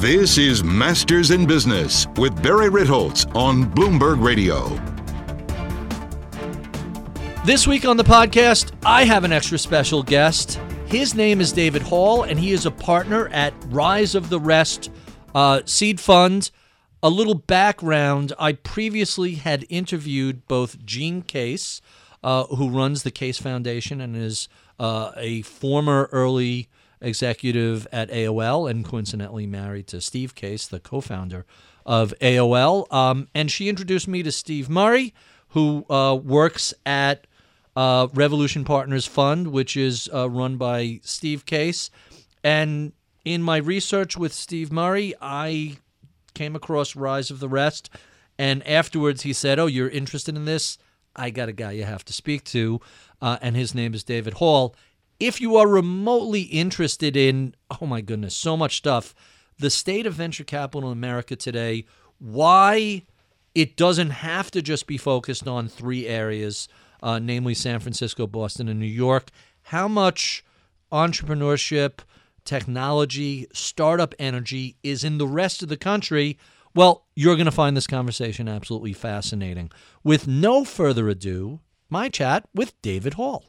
This is Masters in Business with Barry Ritholtz on Bloomberg Radio. This week on the podcast, I have an extra special guest. His name is David Hall, and he is a partner at Rise of the Rest uh, Seed Fund. A little background I previously had interviewed both Jean Case, uh, who runs the Case Foundation and is uh, a former early executive at AOL and coincidentally married to Steve Case, the co founder of AOL. Um, and she introduced me to Steve Murray, who uh, works at uh, Revolution Partners Fund, which is uh, run by Steve Case. And in my research with Steve Murray, I came across Rise of the Rest. And afterwards, he said, Oh, you're interested in this? I got a guy you have to speak to. Uh, and his name is David Hall. If you are remotely interested in, oh my goodness, so much stuff, the state of venture capital in America today, why it doesn't have to just be focused on three areas uh, namely San Francisco, Boston, and New York. How much entrepreneurship, technology, startup energy is in the rest of the country? Well, you're going to find this conversation absolutely fascinating. With no further ado, my chat with David Hall.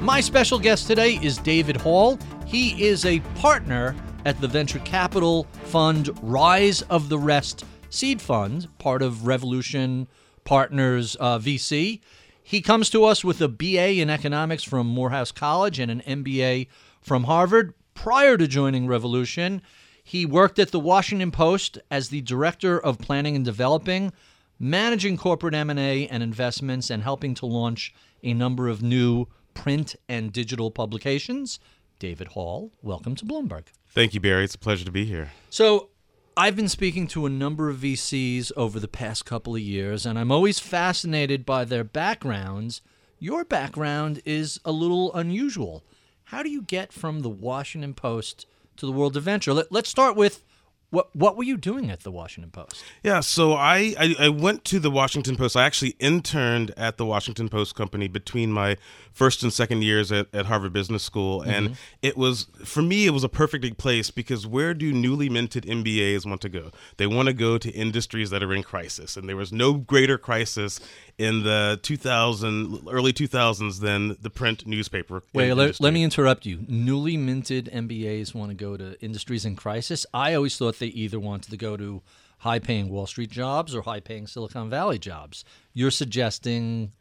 My special guest today is David Hall. He is a partner at the venture capital fund Rise of the Rest Seed Fund, part of Revolution Partners uh, VC. He comes to us with a BA in economics from Morehouse College and an MBA from Harvard. Prior to joining Revolution, he worked at the Washington Post as the director of planning and developing, managing corporate M&A and investments and helping to launch a number of new print and digital publications. David Hall, welcome to Bloomberg. Thank you, Barry. It's a pleasure to be here. So, I've been speaking to a number of VCs over the past couple of years, and I'm always fascinated by their backgrounds. Your background is a little unusual. How do you get from the Washington Post to the world of venture? Let, us start with what what were you doing at the Washington Post? Yeah, so I, I, I went to the Washington Post. I actually interned at the Washington Post company between my first and second years at, at Harvard Business School, mm-hmm. and it was for me it was a perfect place because where do newly minted MBAs want to go? They want to go to industries that are in crisis, and there was no greater crisis in the 2000 early 2000s than the print newspaper. Wait, let, let, me interrupt you. Newly minted MBAs want to go to industries in crisis. I always thought they either wanted to go to high paying Wall Street jobs or high paying Silicon Valley jobs. You're suggesting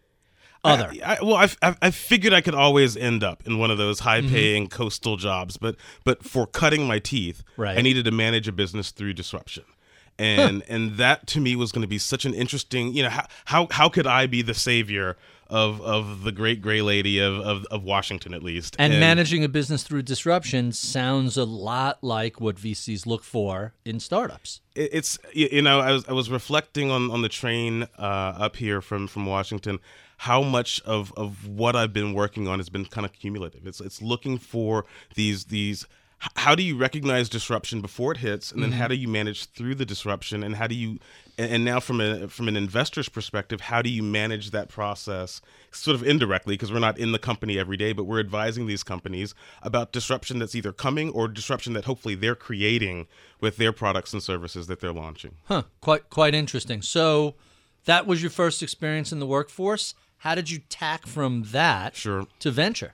other. I, I, well, I, I figured I could always end up in one of those high-paying mm-hmm. coastal jobs, but but for cutting my teeth, right. I needed to manage a business through disruption and and that to me was going to be such an interesting you know how how, how could i be the savior of of the great gray lady of, of, of washington at least. And, and, managing a business through disruption sounds a lot like what vcs look for in startups. It's you know i was i was reflecting on on the train uh, up here from from washington how much of of what i've been working on has been kind of cumulative. It's it's looking for these these how do you recognize disruption before it hits? And then mm-hmm. how do you manage through the disruption? And how do you and now from a from an investor's perspective how do you manage that process sort of indirectly? Because we're not in the company every day but we're advising these companies about disruption that's either coming or disruption that hopefully they're creating with their products and services that they're launching. Huh quite quite interesting. So that was your first experience in the workforce. How did you tack from that sure. to venture?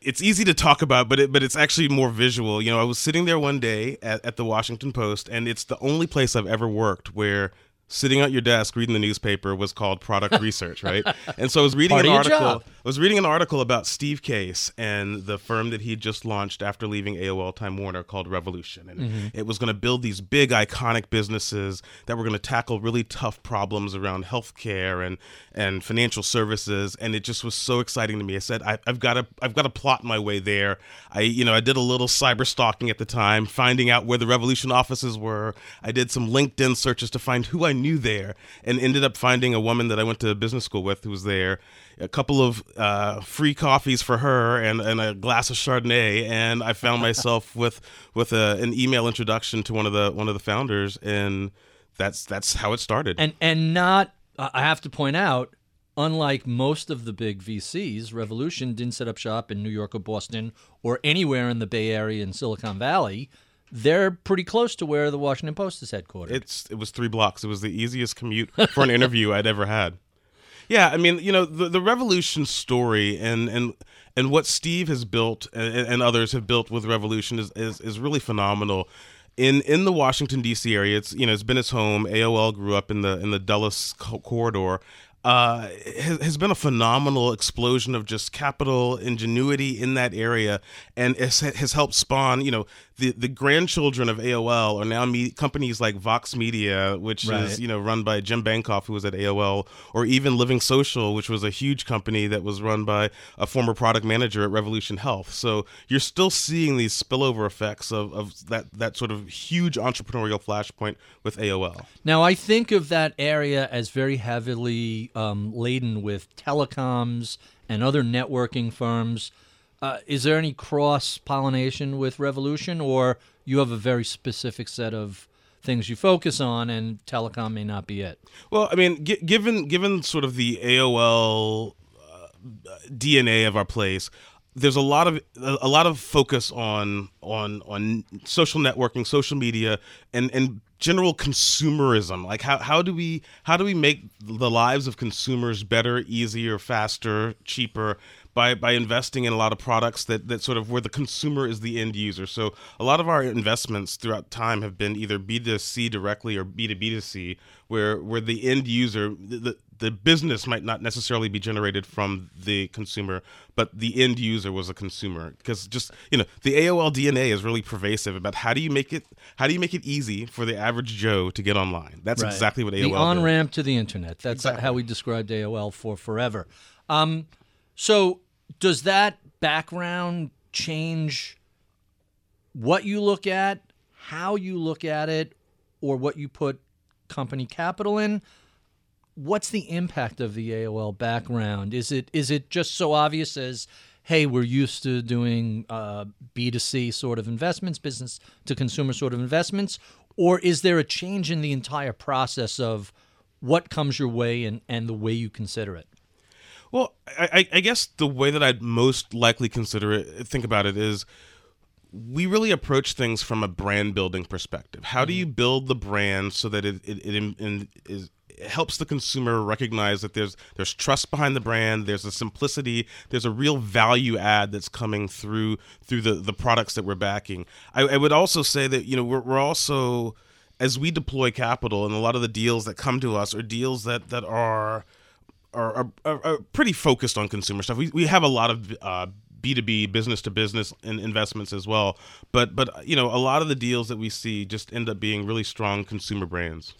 It's easy to talk about, but it, but it's actually more visual. You know, I was sitting there one day at, at the Washington Post, and it's the only place I've ever worked where sitting at your desk reading the newspaper was called product research, right? And so I was reading Part an article. I was reading an article about Steve Case and the firm that he just launched after leaving AOL Time Warner called Revolution, and mm-hmm. it was going to build these big iconic businesses that were going to tackle really tough problems around healthcare and and financial services, and it just was so exciting to me. I said, I, have got to I've got to plot my way there. I you know I did a little cyber stalking at the time, finding out where the Revolution offices were. I did some LinkedIn searches to find who I knew there and ended up finding a woman that I went to business school with who was there. A couple of uh, free coffees for her and, and a glass of Chardonnay, and I found myself with with a, an email introduction to one of the one of the founders, and that's that's how it started. And and not, I have to point out, unlike most of the big VCs, Revolution didn't set up shop in New York or Boston or anywhere in the Bay Area and Silicon Valley. They're pretty close to where the Washington Post is headquartered. It's it was three blocks. It was the easiest commute for an interview I'd ever had. Yeah, I mean, you know, the the Revolution story and and and what Steve has built and, and others have built with Revolution is, is is really phenomenal. In in the Washington D.C. area, it's you know it's been its home. AOL grew up in the in the Dulles corridor. Uh, has, has been a phenomenal explosion of just capital ingenuity in that area, and has, has helped spawn. You know, the the grandchildren of AOL are now me- companies like Vox Media, which Right. is you know run by Jim Bankoff, who was at AOL, or even Living Social, which was a huge company that was run by a former product manager at Revolution Health. So you're still seeing these spillover effects of, of that that sort of huge entrepreneurial flashpoint with AOL. Now, I think of that area as very heavily um, laden with telecoms and other networking firms. Uh, is there any cross pollination with Revolution, or you have a very specific set of things you focus on, and telecom may not be it? Well, I mean, gi- given given sort of the AOL uh, DNA of our place, there's a lot of a lot of focus on on on social networking, social media, and and general consumerism. Like how how do we how do we make the lives of consumers better, easier, faster, cheaper? By, by investing in a lot of products that, that sort of where the consumer is the end user. So a lot of our investments throughout time have been either B2C directly or B2B2C, where where the end user, the, the, the business might not necessarily be generated from the consumer, but the end user was a consumer. Because just you know, the AOL DNA is really pervasive about how do you make it how do you make it easy for the average Joe to get online. That's Right. exactly what AOL the on ramp to the internet. That's Exactly. how we described AOL for forever. Um, so, does that background change what you look at, how you look at it, or what you put company capital in? What's the impact of the AOL background? Is it is it just so obvious as hey, we're used to doing uh, B2C sort of investments, business to consumer sort of investments? Or is there a change in the entire process of what comes your way and, and the way you consider it? Well, I, I- guess the way that I'd most likely consider it, think about it, is we really approach things from a brand building perspective. How do mm-hmm. you build the brand so that it it, it, in- in- it helps the consumer recognize that there's there's trust behind the brand, there's a simplicity, there's a real value add that's coming through through the the products that we're backing. I, I would also say that you know we're, we're also as we deploy capital and a lot of the deals that come to us are deals that that are are, are, are, pretty focused on consumer stuff. We, we have a lot of uh, B2B business to business in investments as well. But but you know a lot of the deals that we see just end up being really strong consumer brands.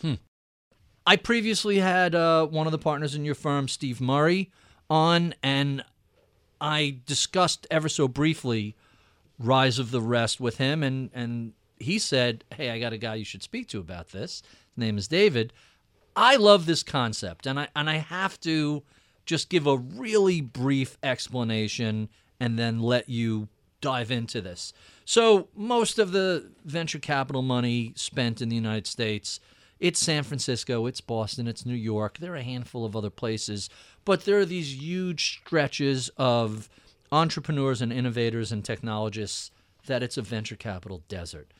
I previously had uh, one of the partners in your firm, Steve Murray, on, and I discussed ever so briefly Rise of the Rest with him, and and he said, "Hey, I got a guy you should speak to about this. His name is David. I love this concept, and I and I have to just give a really brief explanation and then let you dive into this. So, most of the venture capital money spent in the United States, it's San Francisco, it's Boston, it's New York. There are a handful of other places, but there are these huge stretches of entrepreneurs and innovators and technologists that it's a venture capital desert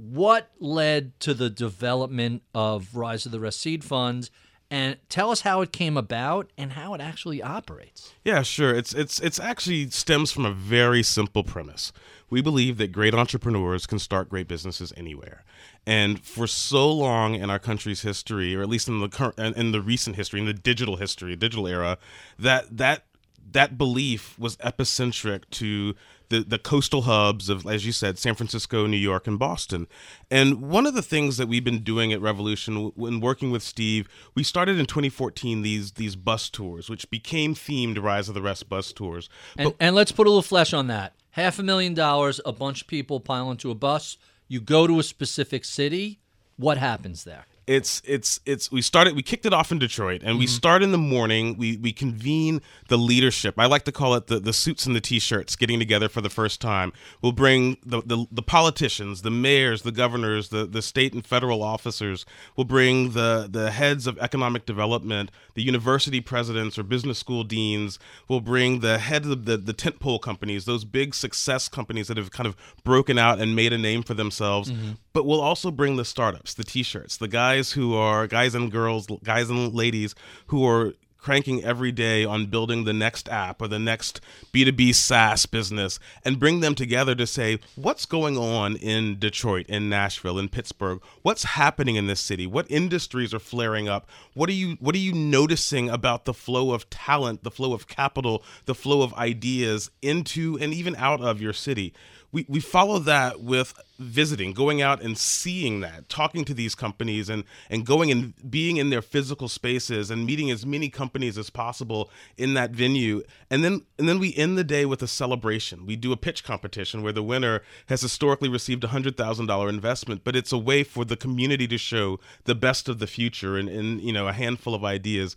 what led to the development of Rise of the Rest Seed Fund, and tell us how it came about and how it actually operates. Yeah, sure. It's it's it's actually stems from a very simple premise. We believe that great entrepreneurs can start great businesses anywhere. And for so long in our country's history, or at least in the current in the recent history, in the digital history, digital era, that that that belief was epicentric to the, the coastal hubs of, as you said, San Francisco, New York, and Boston. And one of the things that we've been doing at Revolution, when working with Steve, we started in 2014 these these bus tours, which became themed Rise of the Rest bus tours. And, and let's put a little flesh on that. Half a million dollars, a bunch of people pile into a bus. You go to a specific city. What happens there? It's it's it's we started we kicked it off in Detroit and we mm-hmm. start in the morning. We we convene the leadership. I like to call it the the suits and the t-shirts getting together for the first time. We'll bring the the, the politicians, the mayors, the governors, the the state and federal officers. We'll bring the the heads of economic development, the university presidents or business school deans. We'll bring the heads of the the tentpole companies, those big success companies that have kind of broken out and made a name for themselves. Mm-hmm. But we'll also bring the startups, the t-shirts, the guys who are guys and girls, guys and ladies who are cranking every day on building the next app or the next B2B SaaS business and bring them together to say what's going on in Detroit, in Nashville, in Pittsburgh, what's happening in this city, what industries are flaring up, what are you what are you noticing about the flow of talent, the flow of capital, the flow of ideas into and even out of your city we, we follow that with visiting, going out and seeing that, talking to these companies and, and going and being in their physical spaces and meeting as many companies as possible in that venue. And then and then we end the day with a celebration. We do a pitch competition where the winner has historically received a hundred thousand dollar investment, but it's a way for the community to show the best of the future and, and you know a handful of ideas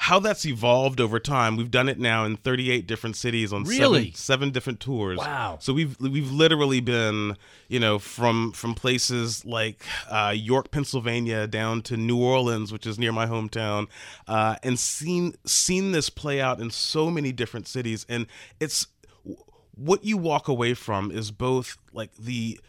how that's evolved over time. We've done it now in 38 different cities on Really? seven, seven different tours. Wow. So we've we've literally been, you know, from from places like uh, York, Pennsylvania, down to New Orleans, which is near my hometown, uh, and seen seen this play out in so many different cities. And it's what you walk away from is both like the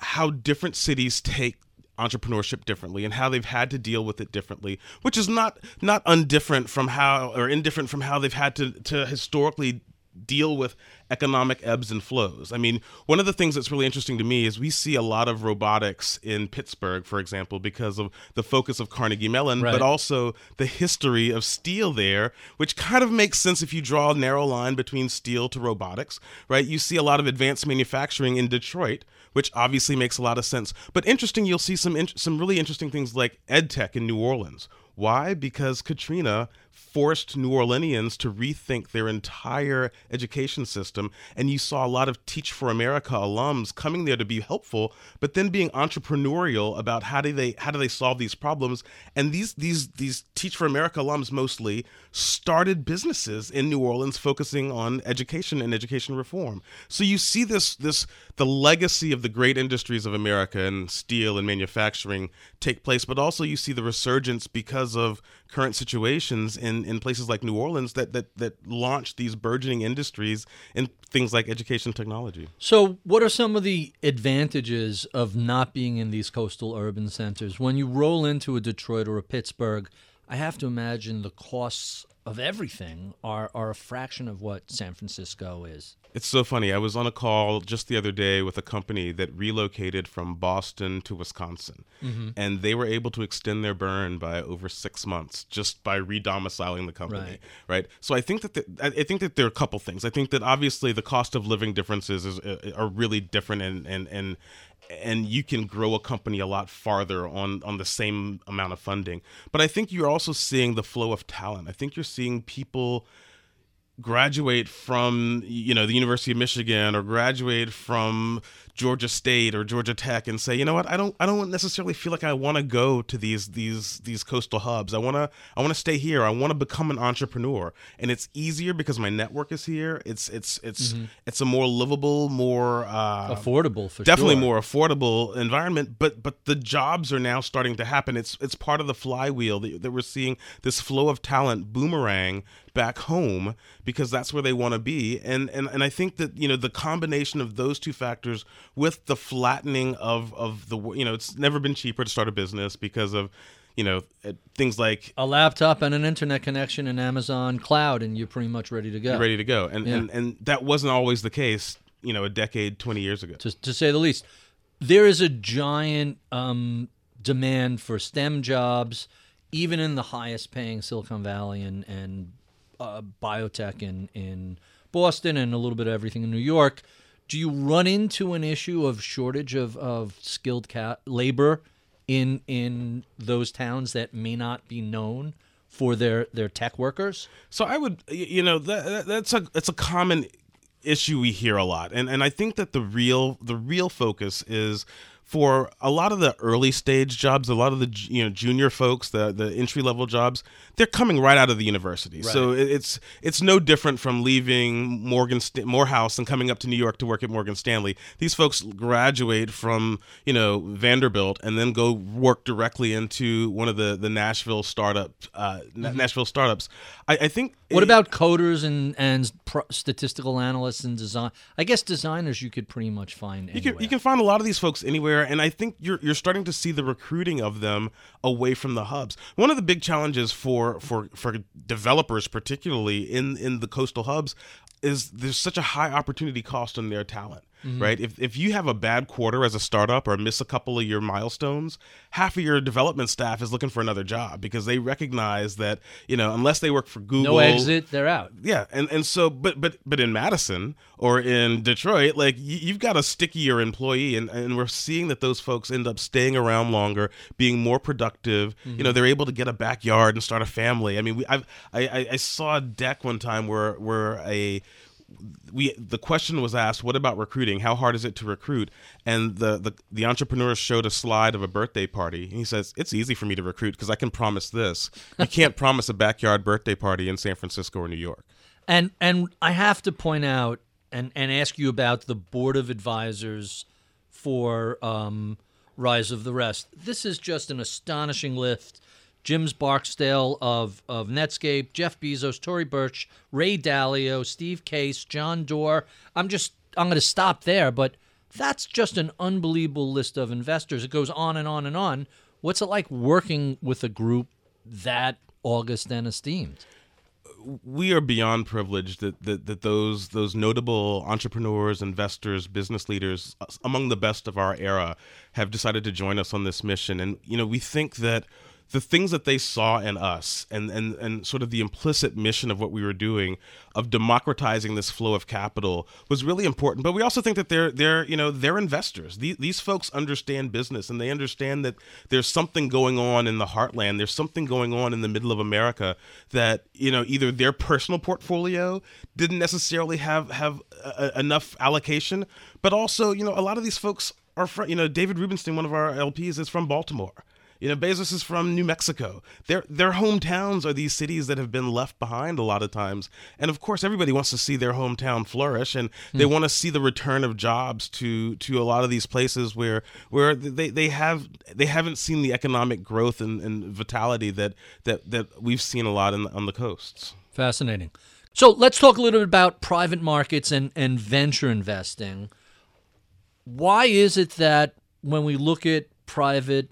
how different cities take entrepreneurship differently and how they've had to deal with it differently which is not not undifferent from how or indifferent from how they've had to to historically deal with economic ebbs and flows. I mean, one of the things that's really interesting to me is we see a lot of robotics in Pittsburgh, for example, because of the focus of Carnegie Mellon, Right. but also the history of steel there, which kind of makes sense if you draw a narrow line between steel to robotics, right? You see a lot of advanced manufacturing in Detroit, which obviously makes a lot of sense. But interesting, you'll see some in- some really interesting things like EdTech in New Orleans. Why? Because Katrina forced New Orleanians to rethink their entire education system, and you saw a lot of Teach for America alums coming there to be helpful, but then being entrepreneurial about how do they how do they solve these problems. And these these these Teach for America alums mostly started businesses in New Orleans focusing on education and education reform. So you see this this the legacy of the great industries of America and steel and manufacturing take place, but also you see the resurgence because of current situations in, in places like New Orleans that, that that launch these burgeoning industries in things like education technology. So, what are some of the advantages of not being in these coastal urban centers? When you roll into a Detroit or a Pittsburgh, I have to imagine the costs of everything are, are a fraction of what San Francisco is. It's so funny. I was on a call just the other day with a company that relocated from Boston to Wisconsin, and they were able to extend their burn by over six months just by redomiciling the company. Right. Right. So I think that the, I I think that there are a couple things. I think that obviously the cost of living differences is, uh, are really different, and and and and you can grow a company a lot farther on on the same amount of funding. But I think you're also seeing the flow of talent. I think you're seeing people graduate from you know the University of Michigan or graduate from Georgia State or Georgia Tech and say, you know what, I don't I don't necessarily feel like I want to go to these these these coastal hubs. I want to I want to stay here. I want to become an entrepreneur. And it's easier because my network is here. It's it's it's it's a more livable, more uh Affordable for definitely sure. more affordable environment but but the jobs are now starting to happen it's it's part of the flywheel that, that we're seeing this flow of talent boomerang back home because that's where they want to be and, and and I think that you know the combination of those two factors with the flattening of of the you know it's never been cheaper to start a business because of you know uh, things like A laptop and an internet connection and Amazon Cloud, and you're pretty much ready to go. ready to go and, and and that wasn't always the case you know a decade 20 years ago to, to say the least. There is a giant um, demand for STEM jobs, even in the highest paying Silicon Valley and, and uh, biotech in, in Boston and a little bit of everything in New York. Do you run into an issue of shortage of, of skilled ca- labor in in those towns that may not be known for their, their tech workers? So I would, you know, that, that- that's a it's a common issue we hear a lot, and and I think that the real the real focus is for a lot of the early stage jobs, a lot of the you know junior folks, the the entry level jobs, they're coming right out of the university. So it- it's it's no different from leaving Morgan St- Morehouse and coming up to New York to work at Morgan Stanley. These folks graduate from you know Vanderbilt and then go work directly into one of the the Nashville startup uh, Na- Nashville startups. I, I think What it- about coders and and pro- statistical analysts and design? I guess designers you could pretty much find You can, you can find a lot of these folks anywhere, and I think you're you're starting to see the recruiting of them away from the hubs. One of the big challenges for for for developers, particularly in in the coastal hubs, is there's such a high opportunity cost on their talent. Mm-hmm. Right. If if you have a bad quarter as a startup or miss a couple of your milestones, half of your development staff is looking for another job because they recognize that you know unless they work for Google, no exit, they're out. yeah, and and so, but but but in Madison or in Detroit, like you, you've got a stickier employee, and and we're seeing that those folks end up staying around longer, being more productive. You know, mm-hmm. they're able to get a backyard and start a family. I mean, we I've, I I I saw a deck one time where where a we the question was asked what about recruiting how hard is it to recruit and the the, the entrepreneur showed a slide of a birthday party and he says it's easy for me to recruit because i can promise this you can't promise a backyard birthday party in san francisco or new york And and I have to point out and and ask you about the board of advisors for um, Rise of the Rest. This is just an astonishing list. Jim's Barksdale of of Netscape, Jeff Bezos, Tory Burch, Ray Dalio, Steve Case, John Doerr. I'm just I'm going to stop there, but that's just an unbelievable list of investors. It goes on and on and on. What's it like working with a group that august and esteemed? we are beyond privileged that, that that those those notable entrepreneurs, investors, business leaders, uh, among the best of our era, have decided to join us on this mission. And you know, we think that the things that they saw in us and, and, and sort of the implicit mission of what we were doing of democratizing this flow of capital was really important. But we also think that they're they're you know they're investors. These, these folks understand business and they understand that there's something going on in the heartland. There's something going on in the middle of America that you know either their personal portfolio didn't necessarily have have a, enough allocation, but also you know a lot of these folks are from you know David Rubenstein, one of our LPs, is from Baltimore. You know, Bezos is from New Mexico. Their their hometowns are these cities that have been left behind a lot of times. And of course, everybody wants to see their hometown flourish, and they hmm. want to see the return of jobs to to a lot of these places where where they, they have they haven't seen the economic growth and, and vitality that that that we've seen a lot in, on the coasts. Fascinating. So let's talk a little bit about private markets and, and venture investing. Why is it that when we look at private,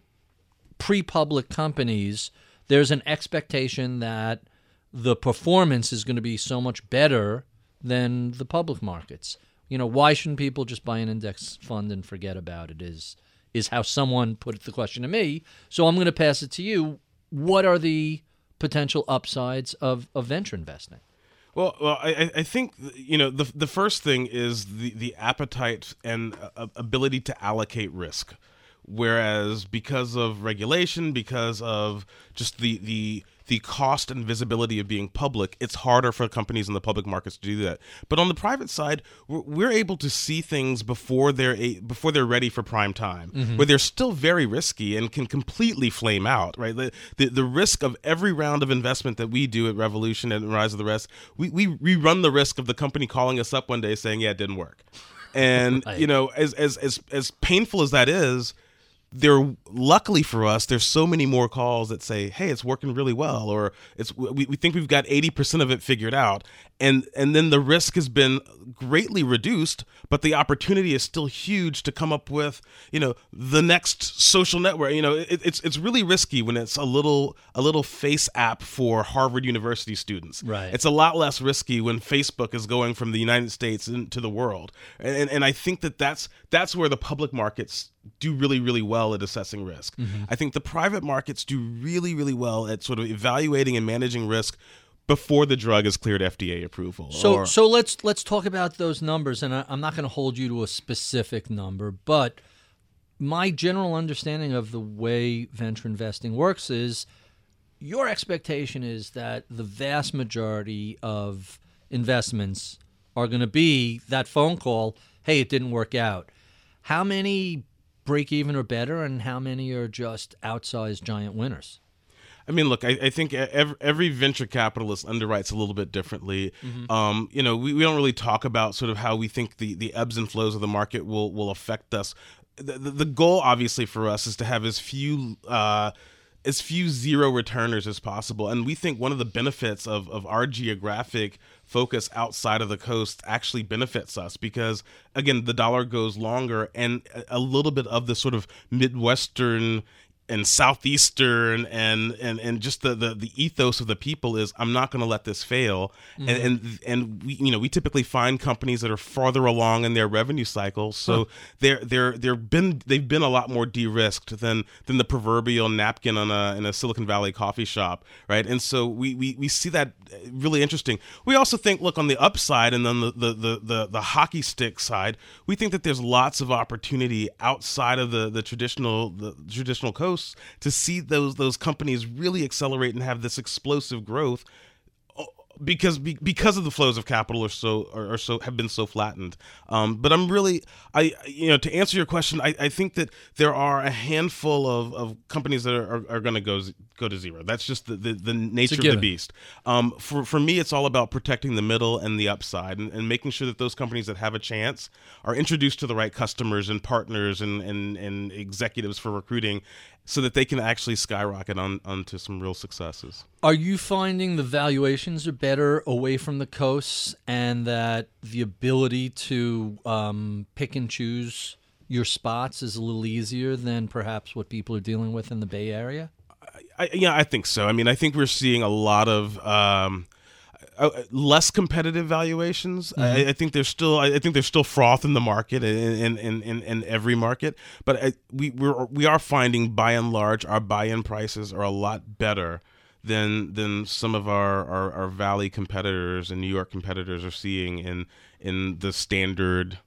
pre public companies, there's an expectation that the performance is going to be so much better than the public markets? You know, why shouldn't people just buy an index fund and forget about it? Is is how someone put the question to me. So I'm going to pass it to you. What are the potential upsides of, of venture investing? Well, well, I, I- think you know the the first thing is the the appetite and uh, ability to allocate risk, whereas because of regulation, because of just the the the cost and visibility of being public, it's harder for companies in the public markets to do that. But on the private side, we're, we're able to see things before they're a, before they're ready for prime time, mm-hmm. where they're still very risky and can completely flame out. Right, the, the the risk of every round of investment that we do at Revolution and Rise of the Rest, we we, we run the risk of the company calling us up one day saying, "Yeah, it didn't work," and you know, as as as as painful as that is there luckily for us there's so many more calls that say hey it's working really well or it's we, we think we've got 80% of it figured out and and then the risk has been greatly reduced but the opportunity is still huge to come up with you know the next social network. You know it, it's it's really risky when it's a little a little face app for harvard university students. Right. it's a lot less risky when facebook is going from the united states into the world. And and i think that that's that's where the public markets do really really well at assessing risk. Mm-hmm. I think the private markets do really really well at sort of evaluating and managing risk before the drug is cleared fda approval So or- so let's let's talk about those numbers, and I, I'm not going to hold you to a specific number, but my general understanding of the way venture investing works is your expectation is that the vast majority of investments are going to be that phone call, hey, it didn't work out. How many break even or better, and how many are just outsized giant winners? I mean, look, I, I think every, every, venture capitalist underwrites a little bit differently. Mm-hmm. Um, you know, we, we don't really talk about sort of how we think the, the ebbs and flows of the market will will affect us. The, the, the goal, obviously, for us is to have as few uh, as few zero returners as possible. And we think one of the benefits of, of our geographic focus outside of the coast actually benefits us because, again, the dollar goes longer and a little bit of the sort of Midwestern and southeastern and and and just the the, the ethos of the people is I'm not going to let this fail mm-hmm. and and and we you know we typically find companies that are farther along in their revenue cycle so huh. they're they're they're been they've been a lot more de-risked than than the proverbial napkin on a in a Silicon Valley coffee shop right and so we we, we see that really interesting we also think look on the upside and then the the the the, the hockey stick side we think that there's lots of opportunity outside of the the traditional the traditional code to see those those companies really accelerate and have this explosive growth because because of the flows of capital are so are, are so have been so flattened. Um, but I'm really I you know to answer your question, I, I think that there are a handful of, of companies that are, are, are going to go go to zero. That's just the, the, the nature of the beast. Um, for for me, it's all about protecting the middle and the upside and, and making sure that those companies that have a chance are introduced to the right customers and partners and and, and executives for recruiting so that they can actually skyrocket on onto some real successes. Are you finding the valuations are better away from the coasts, and that the ability to um, pick and choose your spots is a little easier than perhaps what people are dealing with in the Bay Area? I, yeah, I think so. I mean, I think we're seeing a lot of. Um, uh, less competitive valuations. Mm-hmm. I, I, think there's still I think there's still froth in the market in in, in, in every market, but I, we we're, we are finding by and large our buy-in prices are a lot better than than some of our, our, our Valley competitors and New York competitors are seeing in in the standard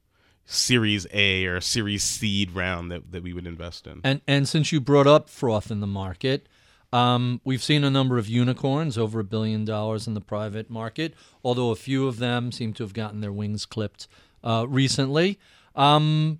Series A or Series Seed round that, that we would invest in. And and since you brought up froth in the market, um, we've seen a number of unicorns, over a billion dollars in the private market, although a few of them seem to have gotten their wings clipped uh, recently. Um,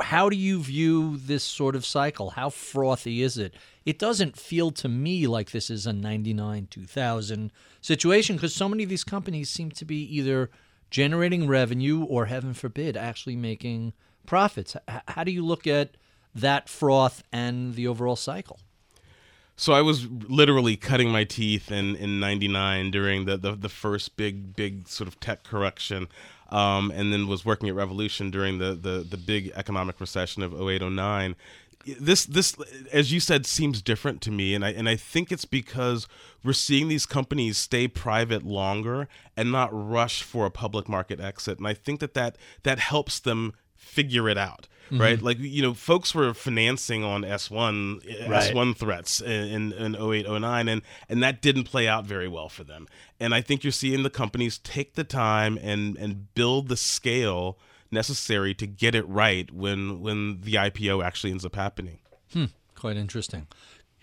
how do you view this sort of cycle? How frothy is it? It doesn't feel to me like this is a 99 2000 situation because so many of these companies seem to be either generating revenue or, heaven forbid, actually making profits. H- how do you look at that froth and the overall cycle? So I was literally cutting my teeth in in '99 during the, the, the first big big sort of tech correction, um, and then was working at Revolution during the the the big economic recession of 0809. This this as you said seems different to me, and I and I think it's because we're seeing these companies stay private longer and not rush for a public market exit, and I think that that that helps them figure it out mm-hmm. right? Like you know, folks were financing on S1 right. S1 threats in, in, in 08, 09, and and that didn't play out very well for them. And I think you're seeing the companies take the time and and build the scale necessary to get it right when when the IPO actually ends up happening. Hmm, quite interesting.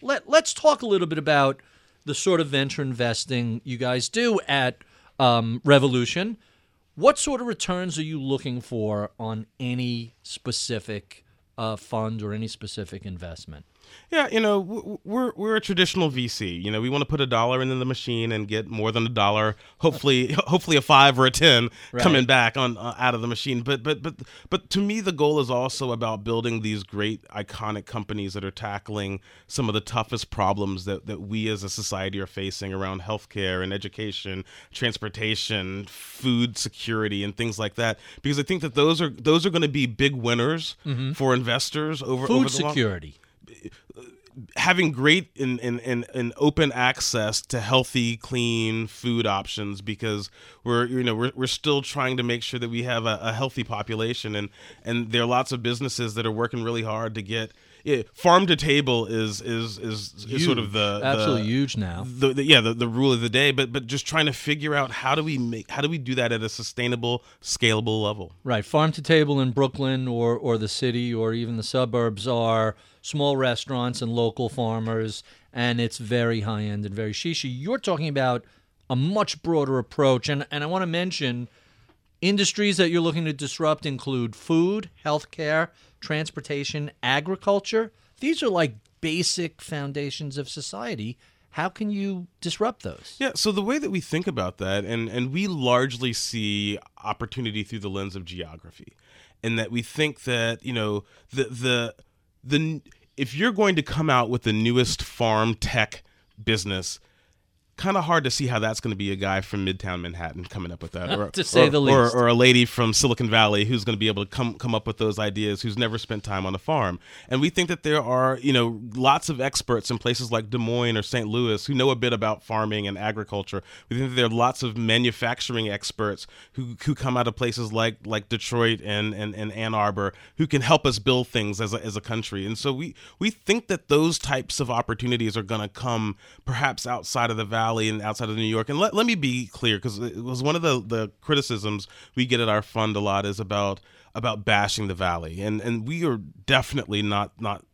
Let Let's talk a little bit about the sort of venture investing you guys do at um, Revolution. What sort of returns are you looking for on any specific uh, fund or any specific investment? Yeah, you know, we're we're a traditional VC. You know, we want to put a dollar into the machine and get more than a dollar. Hopefully, hopefully a five or a ten right. coming back on uh, out of the machine. But but but but to me, the goal is also about building these great iconic companies that are tackling some of the toughest problems that that we as a society are facing around healthcare and education, transportation, food security, and things like that. Because I think that those are those are going to be big winners mm-hmm. for investors over food over the security. Long- having great and in, in, in, open access to healthy, clean food options because we're you know we're, we're still trying to make sure that we have a, a healthy population and and there are lots of businesses that are working really hard to get yeah, farm to table is is is, is sort of the absolutely the, huge now. The, the, yeah, the, the rule of the day. But but just trying to figure out how do we make how do we do that at a sustainable, scalable level. Right, farm to table in Brooklyn or or the city or even the suburbs are small restaurants and local farmers, and it's very high end and very shishy. You're talking about a much broader approach, and and I want to mention Industries that you're looking to disrupt include food, healthcare, transportation, agriculture. These are like basic foundations of society. How can you disrupt those? Yeah, so the way that we think about that, and, and we largely see opportunity through the lens of geography, and that we think that, you know, the, the, the, if you're going to come out with the newest farm tech business, kind of hard to see how that's going to be a guy from Midtown Manhattan coming up with that, or, to say or, the least, or, or, a lady from Silicon Valley who's going to be able to come come up with those ideas, who's never spent time on a farm. And we think that there are, you know, lots of experts in places like Des Moines or St. Louis who know a bit about farming and agriculture. We think that there are lots of manufacturing experts who who come out of places like like Detroit and and, and Ann Arbor who can help us build things as a, as a country. And so we we think that those types of opportunities are going to come perhaps outside of the valley Valley and outside of New York. And let, let me be clear, because it was one of the, the criticisms we get at our fund a lot is about about bashing the Valley, and and we are definitely not not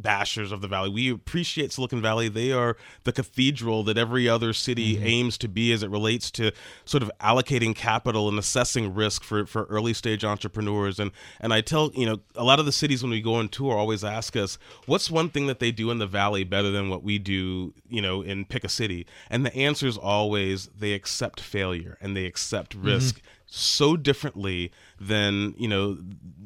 bashers of the valley. We appreciate Silicon Valley. They are the cathedral that every other city mm-hmm. aims to be as it relates to sort of allocating capital and assessing risk for, for early stage entrepreneurs. And and I tell, you know, a lot of the cities when we go on tour always ask us, what's one thing that they do in the valley better than what we do, you know, in pick a city? And the answer is always they accept failure and they accept mm-hmm. risk. Mm-hmm so differently than you know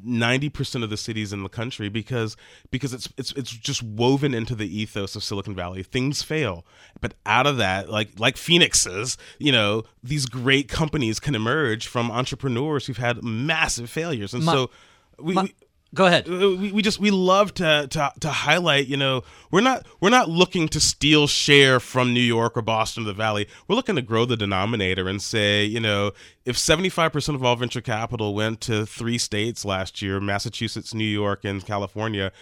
90% of the cities in the country because because it's it's it's just woven into the ethos of Silicon Valley. Things fail but out of that like like phoenixes you know these great companies can emerge from entrepreneurs who've had massive failures. And my, so we, my, we Go ahead. Uh, we, we just we love to, to to highlight. You know, we're not we're not looking to steal share from New York or Boston or the Valley. We're looking to grow the denominator and say, you know, if seventy five percent of all venture capital went to three states last year, Massachusetts, New York, and California.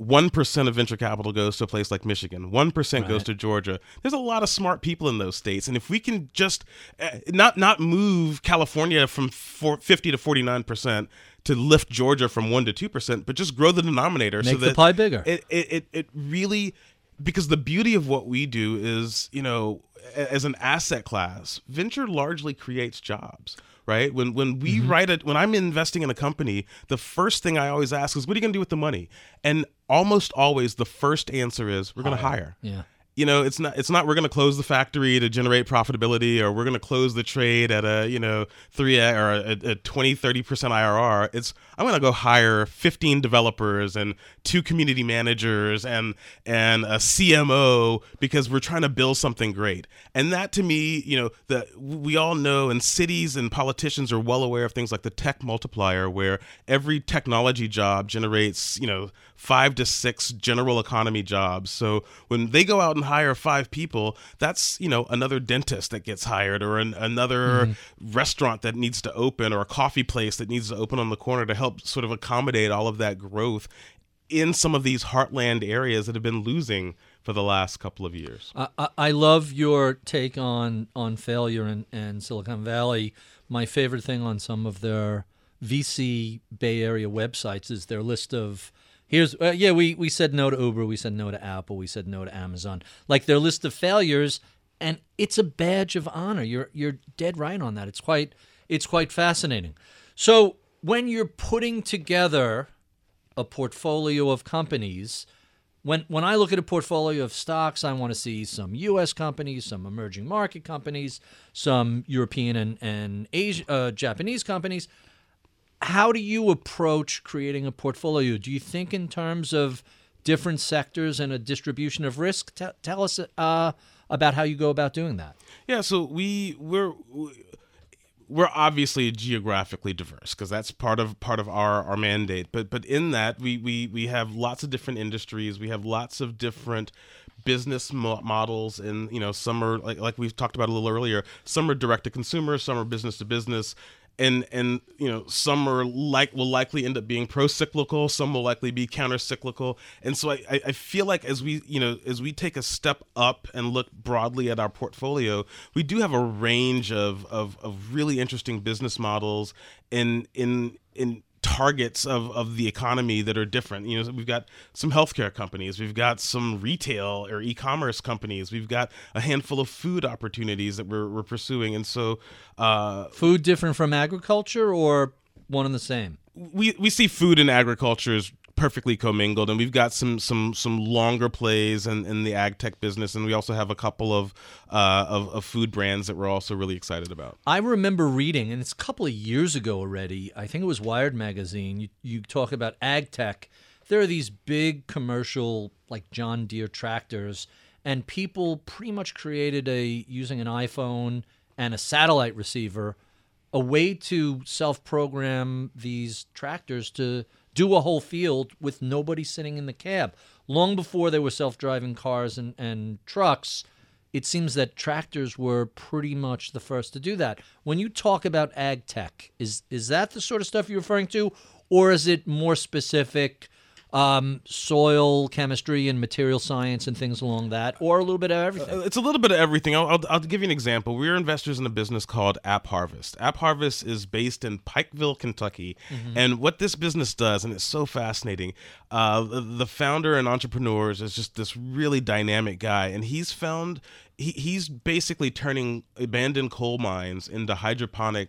1% of venture capital goes to a place like Michigan. 1% right. goes to Georgia. There's a lot of smart people in those states. And if we can just uh, not not move California from 50 to 49%, to lift Georgia from one to two percent, but just grow the denominator Make so that the pie bigger. It, it it really because the beauty of what we do is you know as an asset class, venture largely creates jobs right? When when we mm-hmm. write it, when I'm investing in a company, the first thing I always ask is, "What are you going to do with the money?" And almost always, the first answer is, "We're going to hire." Yeah you know it's not it's not we're going to close the factory to generate profitability or we're going to close the trade at a you know 3 or a, a 20 30% IRR it's I'm going to go hire 15 developers and two community managers and and a CMO because we're trying to build something great. And that to me you know that we all know and cities and politicians are well aware of things like the tech multiplier where every technology job generates you know 5 to 6 general economy jobs so when they go out and hire five people, that's you know another dentist that gets hired, or an, another mm-hmm. restaurant that needs to open, or a coffee place that needs to open on the corner to help sort of accommodate all of that growth in some of these heartland areas that have been losing for the last couple of years. I, I love your take on on failure and, in Silicon Valley. My favorite thing on some of their VC Bay Area websites is their list of Here's uh, yeah, we we said no to Uber, we said no to Apple, we said no to Amazon. Like their list of failures, and it's a badge of honor. You're you're dead right on that. It's quite it's quite fascinating. So when you're putting together a portfolio of companies, when when I look at a portfolio of stocks, I want to see some U.S. companies, some emerging market companies, some European and and Asia, uh, Japanese companies how do you approach creating a portfolio? Do you think in terms of different sectors and a distribution of risk? T- tell us uh, about how you go about doing that. Yeah, so we we're we're obviously geographically diverse because that's part of part of our our mandate. But but in that we we we have lots of different industries. We have lots of different business mo- models and you know some are like like we've talked about a little earlier some are direct to consumer some are business to business and and you know some are like will likely end up being pro-cyclical some will likely be counter-cyclical. And so I, I feel like as we you know as we take a step up and look broadly at our portfolio we do have a range of of, of really interesting business models in in in targets of, of the economy that are different. You know, we've got some healthcare companies, we've got some retail or e-commerce companies, we've got a handful of food opportunities that we're, we're pursuing, and so uh, food different from agriculture or one and the same. We we see food and agriculture as perfectly commingled and we've got some some some longer plays in, in the ag tech business and we also have a couple of, uh, of of food brands that we're also really excited about. I remember reading and it's a couple of years ago already i think it was wired magazine you, you talk about ag tech. There are these big commercial like john deere tractors and people pretty much created a using an iphone and a satellite receiver a way to self-program these tractors to do a whole field with nobody sitting in the cab. Long before there were self driving cars and, and trucks, it seems that tractors were pretty much the first to do that. When you talk about ag tech, is is that the sort of stuff you're referring to, or is it more specific um, soil chemistry and material science and things along that, or a little bit of everything? Uh, it's a little bit of everything. I'll, I'll, I'll, give you an example. We're investors in a business called AppHarvest. App Harvest is based in Pikeville, Kentucky. Mm-hmm. And what this business does, and it's so fascinating, uh, the, the founder and entrepreneurs is just this really dynamic guy. And he's found, he, he's basically turning abandoned coal mines into hydroponic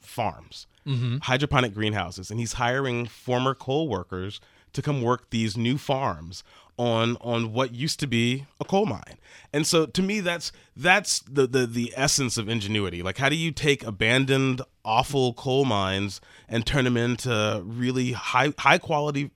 farms. Mm-hmm. hydroponic greenhouses and he's hiring former coal workers to come work these new farms on on what used to be a coal mine. And so to me that's that's the the the essence of ingenuity. Like how do you take abandoned awful coal mines and turn them into really high high quality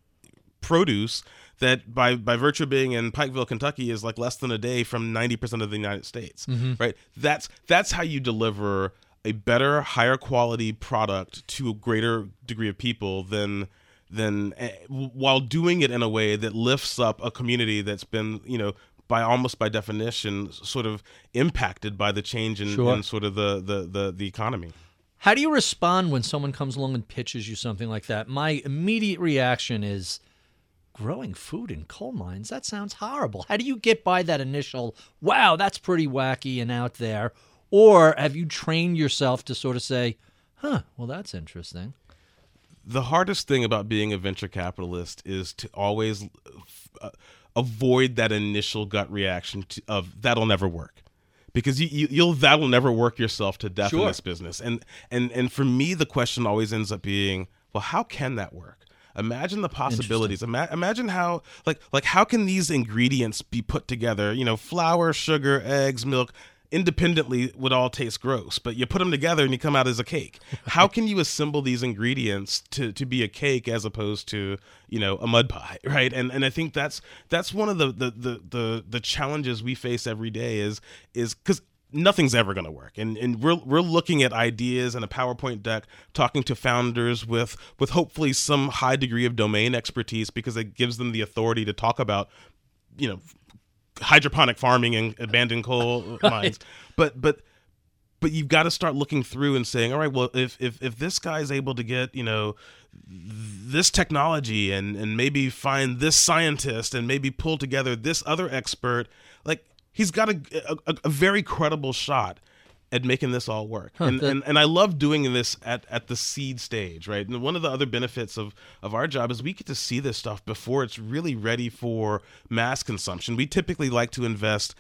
produce that by by virtue of being in Pikeville, Kentucky is like less than a day from 90% of the United States. Mm-hmm. Right? That's that's how you deliver a better, higher quality product to a greater degree of people than than uh, while doing it in a way that lifts up a community that's been you know by almost by definition sort of impacted by the change in, sure. in sort of the, the the the economy. How do you respond when someone comes along and pitches you something like that? My immediate reaction is growing food in coal mines? That sounds horrible. How do you get by that initial wow that's pretty wacky and out there or have you trained yourself to sort of say huh well that's interesting the hardest thing about being a venture capitalist is to always uh, avoid that initial gut reaction to, of that'll never work. Because you, you will that'll never work yourself to death sure. in this business. And and and for me the question always ends up being well how can that work? Imagine the possibilities. Ima- imagine how like like how can these ingredients be put together? You know flour sugar eggs milk independently would all taste gross, but you put them together and you come out as a cake. How can you assemble these ingredients to, to be a cake as opposed to you know a mud pie, right? And and I think that's that's one of the the the the, the challenges we face every day is is because nothing's ever going to work and and we're we're looking at ideas and a PowerPoint deck talking to founders with with hopefully some high degree of domain expertise because it gives them the authority to talk about you know hydroponic farming and abandoned coal right. mines. But but but you've got to start looking through and saying, all right, well, if if if this guy's able to get you know this technology and and maybe find this scientist and maybe pull together this other expert, like he's got a, a, a very credible shot at making this all work. Huh, and, and and I love doing this at, at the seed stage, right? And one of the other benefits of, of our job is we get to see this stuff before it's really ready for mass consumption. We typically like to invest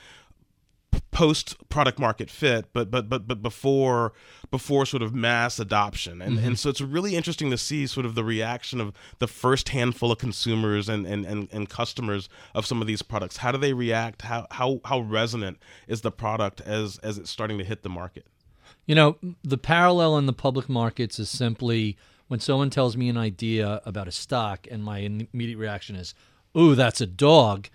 post product market fit but but but but before before sort of mass adoption. And mm-hmm. and so it's really interesting to see sort of the reaction of the first handful of consumers and and and, and customers of some of these products. How do they react? How how how resonant is the product as as it's starting to hit the market? You know the parallel in the public markets is simply when someone tells me an idea about a stock and my immediate reaction is ooh that's a dog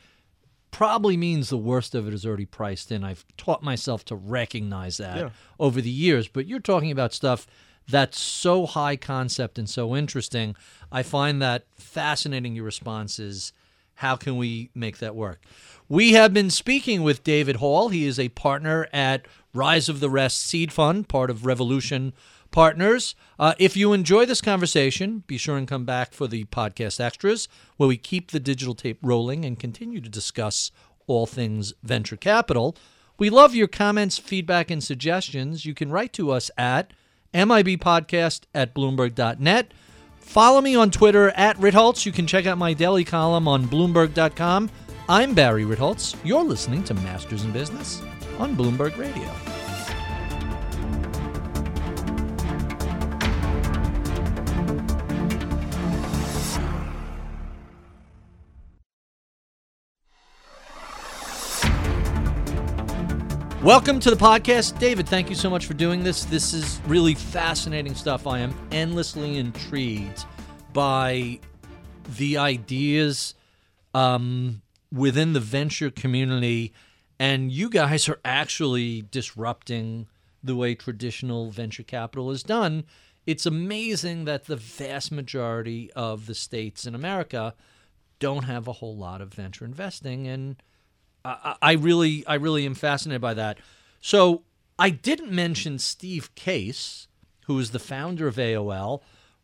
probably means the worst of it is already priced in. I've taught myself to recognize that yeah. over the years. But you're talking about stuff that's so high concept and so interesting. I find that fascinating. Your response is, how can we make that work? We have been speaking with David Hall. He is a partner at Rise of the Rest Seed Fund, part of Revolution partners. Uh, if you enjoy this conversation, be sure and come back for the podcast extras, where we keep the digital tape rolling and continue to discuss all things venture capital. We love your comments, feedback, and suggestions. You can write to us at mibpodcast at bloomberg.net. Follow me on Twitter at Ritholtz. You can check out my daily column on Bloomberg.com. I'm Barry Ritholtz. You're listening to Masters in Business on Bloomberg Radio. Welcome to the podcast. David, thank you so much for doing this. This is really fascinating stuff. I am endlessly intrigued by the ideas um, within the venture community, and you guys are actually disrupting the way traditional venture capital is done. It's amazing that the vast majority of the states in America don't have a whole lot of venture investing, and I, I really, I really am fascinated by that. So I didn't mention Steve Case, who is the founder of AOL.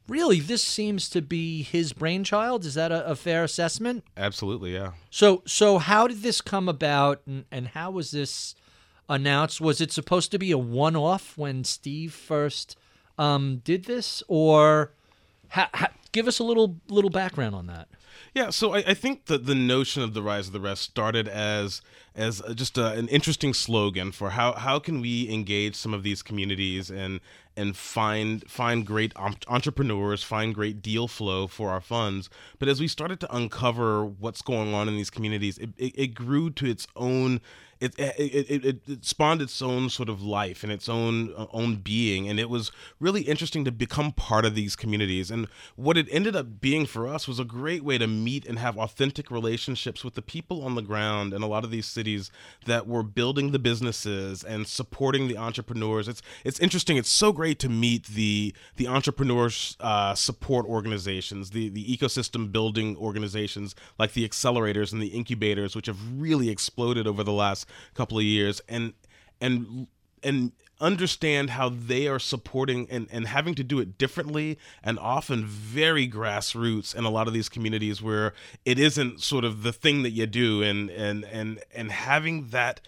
Really, this seems to be his brainchild. Is that a, a fair assessment? Absolutely, yeah. So, so how did this come about, and, and how was this announced? Was it supposed to be a one-off when Steve first um, did this, or ha, ha, give us a little little background on that? Yeah, so I, I think that the notion of the rise of the rest started as as just a, an interesting slogan for how how can we engage some of these communities and and find find great entrepreneurs, find great deal flow for our funds. But as we started to uncover what's going on in these communities, it, it, it grew to its own it it, it it spawned its own sort of life and its own uh, own being. And it was really interesting to become part of these communities. And what it ended up being for us was a great way to meet and have authentic relationships with the people on the ground in a lot of these cities that were building the businesses and supporting the entrepreneurs. It's it's interesting. It's so great to meet the the entrepreneurs uh, support organizations the the ecosystem building organizations like the accelerators and the incubators which have really exploded over the last couple of years and and and understand how they are supporting and, and having to do it differently and often very grassroots in a lot of these communities where it isn't sort of the thing that you do. And and and and having that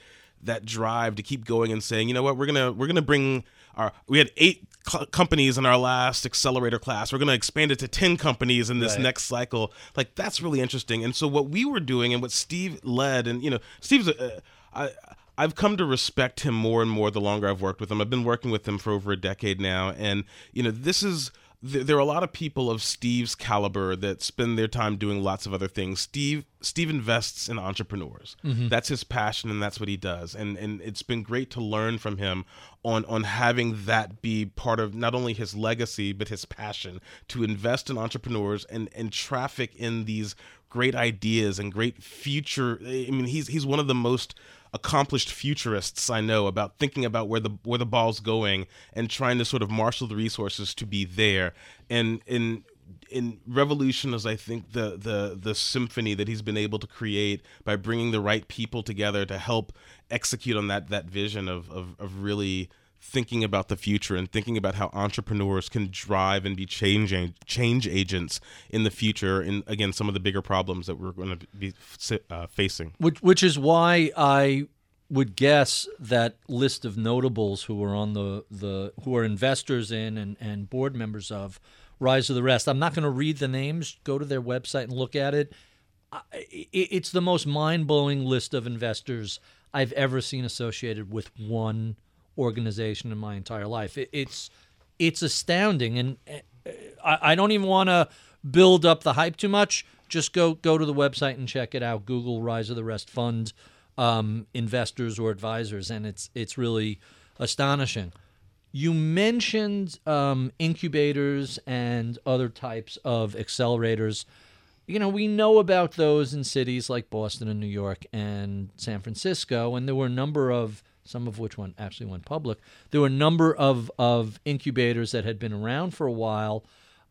that drive to keep going and saying you know what? We're gonna we're gonna bring our we had eight cl- companies in our last accelerator class. We're gonna expand it to 10 companies in this right. next cycle. Like that's really interesting. And so what we were doing and what steve led and you know steve's a, I I've come to respect him more and more the longer I've worked with him. I've been working with him for over a decade now, and you know this is there are a lot of people of Steve's caliber that spend their time doing lots of other things. Steve Steve invests in entrepreneurs. Mm-hmm. That's his passion and that's what he does. And and it's been great to learn from him on on having that be part of not only his legacy but his passion to invest in entrepreneurs and and traffic in these great ideas and great future I mean he's he's one of the most accomplished futurists I know about thinking about where the where the ball's going and trying to sort of marshal the resources to be there. And in in revolution is i think the the the symphony that he's been able to create by bringing the right people together to help execute on that that vision of of, of really thinking about the future and thinking about how entrepreneurs can drive and be change change agents in the future and again some of the bigger problems that we're going to be uh, facing. Which which is why I would guess that list of notables who are on the the who are investors in and and board members of Rise of the Rest. I'm not going to read the names. Go to their website and look at it. It's the most mind-blowing list of investors I've ever seen associated with one organization in my entire life. It, it's it's astounding, and uh, I, I don't even want to build up the hype too much. Just go go to the website and check it out. Google Rise of the Rest Fund um, investors or advisors, and it's it's really astonishing. You mentioned um, incubators and other types of accelerators. You know, we know about those in cities like Boston and New York and San Francisco, and there were a number of some of which went actually went public. There were a number of, of incubators that had been around for a while.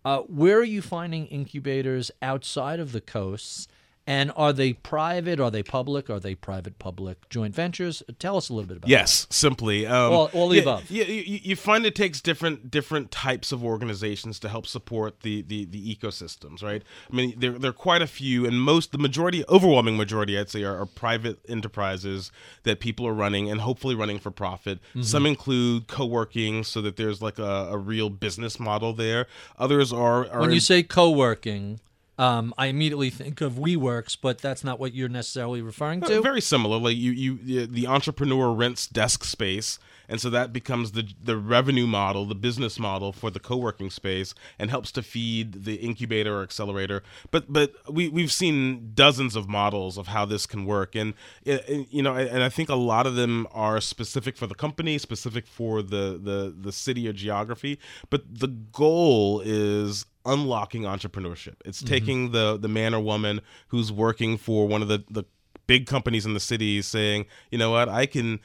Uh, where are you finding incubators outside of the coasts? And are they private? Are they public? Are they private public joint ventures? Tell us a little bit about that. Yes, simply. Um, All- all the yeah, above. Yeah, you, you find it takes different different types of organizations to help support the, the, the ecosystems, right? I mean, there, there are quite a few, and most, the majority, overwhelming majority, I'd say, are, are private enterprises that people are running and hopefully running for profit. Mm-hmm. Some include co-working, so that there's like a, a real business model there. Others are, are When you in- say co-working, um, I immediately think of WeWorks, but that's not what you're necessarily referring Uh, to. Very similar. Like you, you, the entrepreneur rents desk space, and so that becomes the the revenue model, the business model for the co-working space, and helps to feed the incubator or accelerator. But but we we've seen dozens of models of how this can work, and, uh, and you know, and I think a lot of them are specific for the company, specific for the the the city or geography. But the goal is unlocking entrepreneurship. It's mm-hmm. taking the the man or woman who's working for one of the the big companies in the city saying, you know what, I can.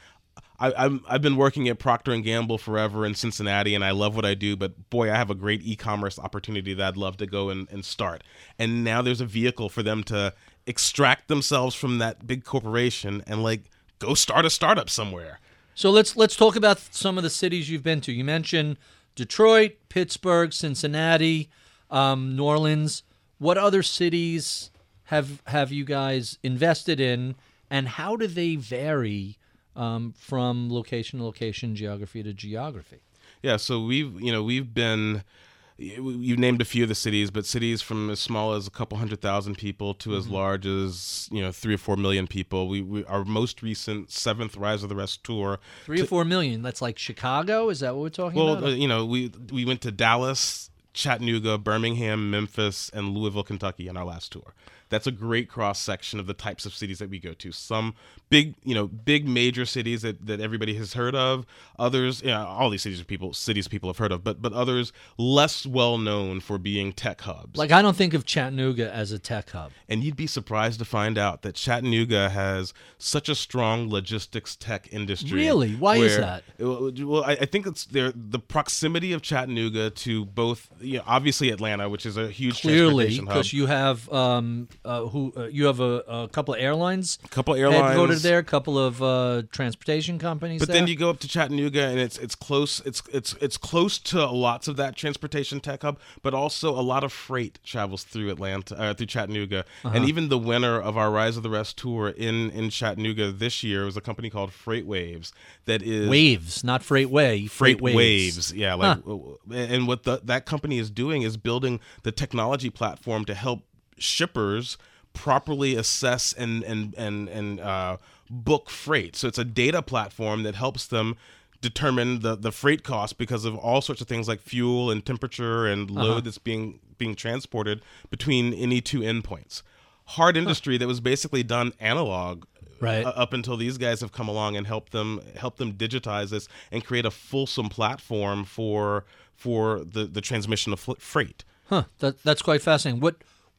I, I'm I've been working at Procter and Gamble forever in Cincinnati, and I love what I do. But boy, I have a great e-commerce opportunity that I'd love to go and, and start. And now there's a vehicle for them to extract themselves from that big corporation and like go start a startup somewhere. So let's let's talk about some of the cities you've been to. You mentioned Detroit, Pittsburgh, Cincinnati, um, New Orleans. What other cities have have you guys invested in, and how do they vary um, from location to location, geography to geography? Yeah, so we've you know we've been you named a few of the cities, but cities from as small as a couple hundred thousand people to as large as you know three or four million people. We, we our most recent seventh Rise of the Rest tour. Three or four million. That's like Chicago. Is that what we're talking Well, about? uh, you know we we went to Dallas, Chattanooga, Birmingham, Memphis, and Louisville, Kentucky on our last tour. That's a great cross section of the types of cities that we go to. Some big, you know, big major cities that, that everybody has heard of. Others, yeah, all these cities are people cities people have heard of, but but others less well known for being tech hubs. like I don't think of Chattanooga as a tech hub. and you'd be surprised to find out that Chattanooga has such a strong logistics tech industry. Really? Why is that? Well, I, I think it's there the proximity of Chattanooga to both, you know, obviously Atlanta, which is a huge Clearly, because you have um, uh, who uh, you have a, a couple of airlines a couple airlines headquartered there, a couple of uh, transportation companies. But there. then you go up to Chattanooga, and it's it's close. It's it's it's close to lots of that transportation tech hub, but also a lot of freight travels through Atlanta, uh, through Chattanooga, Uh-huh. and even the winner of our Rise of the Rest tour in in Chattanooga this year was a company called FreightWaves that is waves, not freight way, freight waves. waves. Yeah, like and what the, that company is doing is building the technology platform to help shippers properly assess and and and and uh, book freight. So it's a data platform that helps them determine the the freight cost because of all sorts of things like fuel and temperature and load that's being being transported between any two endpoints. Hard industry that was basically done analog Right. uh, up until these guys have come along and helped them help them digitize this and create a fulsome platform for for the the transmission of fl- freight. Huh. That, that's quite fascinating. What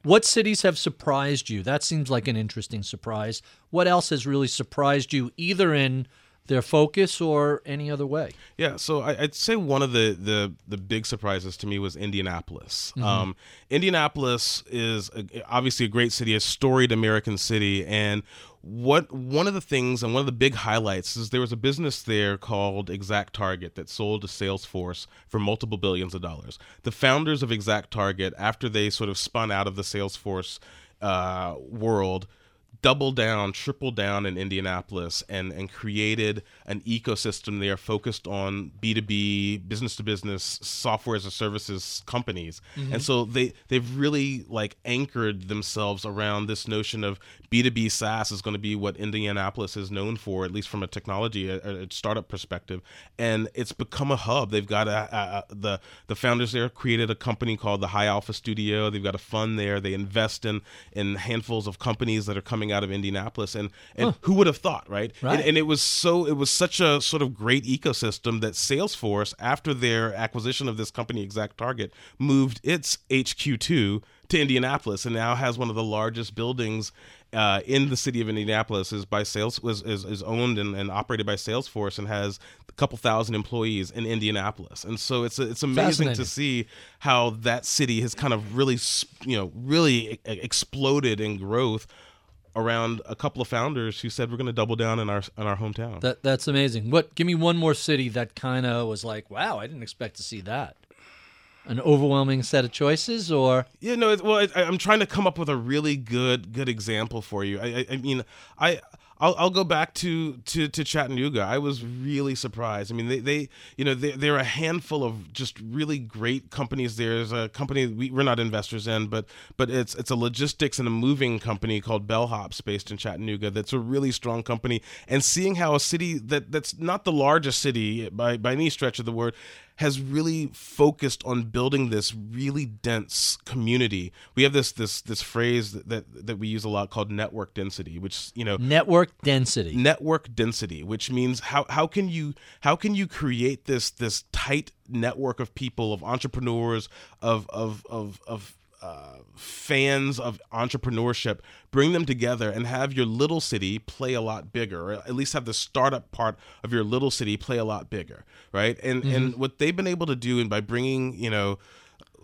what cities have surprised you? That seems like an interesting surprise. What else has really surprised you, either in their focus or any other way? Yeah, so I, I'd say one of the, the the big surprises to me was Indianapolis. Um, Indianapolis is a, obviously a great city, a storied American city, and what one of the things and one of the big highlights is there was a business there called ExactTarget that sold to Salesforce for multiple billions of dollars. The founders of ExactTarget, after they sort of spun out of the Salesforce uh, world doubled down, tripled down in Indianapolis and and created an ecosystem there focused on B2B, business to business, software as a services companies. Mm-hmm. And so they they've really like anchored themselves around this notion of B2B SaaS is going to be what Indianapolis is known for, at least from a technology, a, a startup perspective. And it's become a hub. They've got a, a, a the the founders there created a company called the High Alpha Studio. They've got a fund there. They invest in in handfuls of companies that are coming out of Indianapolis. And and who would have thought, right? Right. And, and it was so it was such a sort of great ecosystem that Salesforce, after their acquisition of this company, ExactTarget, moved its HQ2 to Indianapolis and now has one of the largest buildings uh, in the city of Indianapolis is by sales was is, is owned and, and operated by Salesforce and has a couple thousand employees in Indianapolis. And so it's it's amazing to see how that city has kind of really you know really exploded in growth around a couple of founders who said we're going to double down in our in our hometown. That that's amazing. What? Give me one more city that kind of was like, wow, I didn't expect to see that an overwhelming set of choices or yeah no well I, am trying to come up with a really good good example for you i, I, I mean i I'll, I'll go back to, to, to Chattanooga. I was really surprised. I mean, they, they you know, they, they're a handful of just really great companies. There's a company we, we're not investors in, but but it's it's a logistics and a moving company called Bellhops based in Chattanooga. That's a really strong company. And seeing how a city that that's not the largest city by by any stretch of the word has really focused on building this really dense community. We have this this this phrase that, that, that we use a lot called network density, which you know network density. Network density, which means how how can you how can you create this this tight network of people of entrepreneurs of of of of uh, fans of entrepreneurship, bring them together and have your little city play a lot bigger, or at least have the startup part of your little city play a lot bigger, right? And mm-hmm. and what they've been able to do, and by bringing you know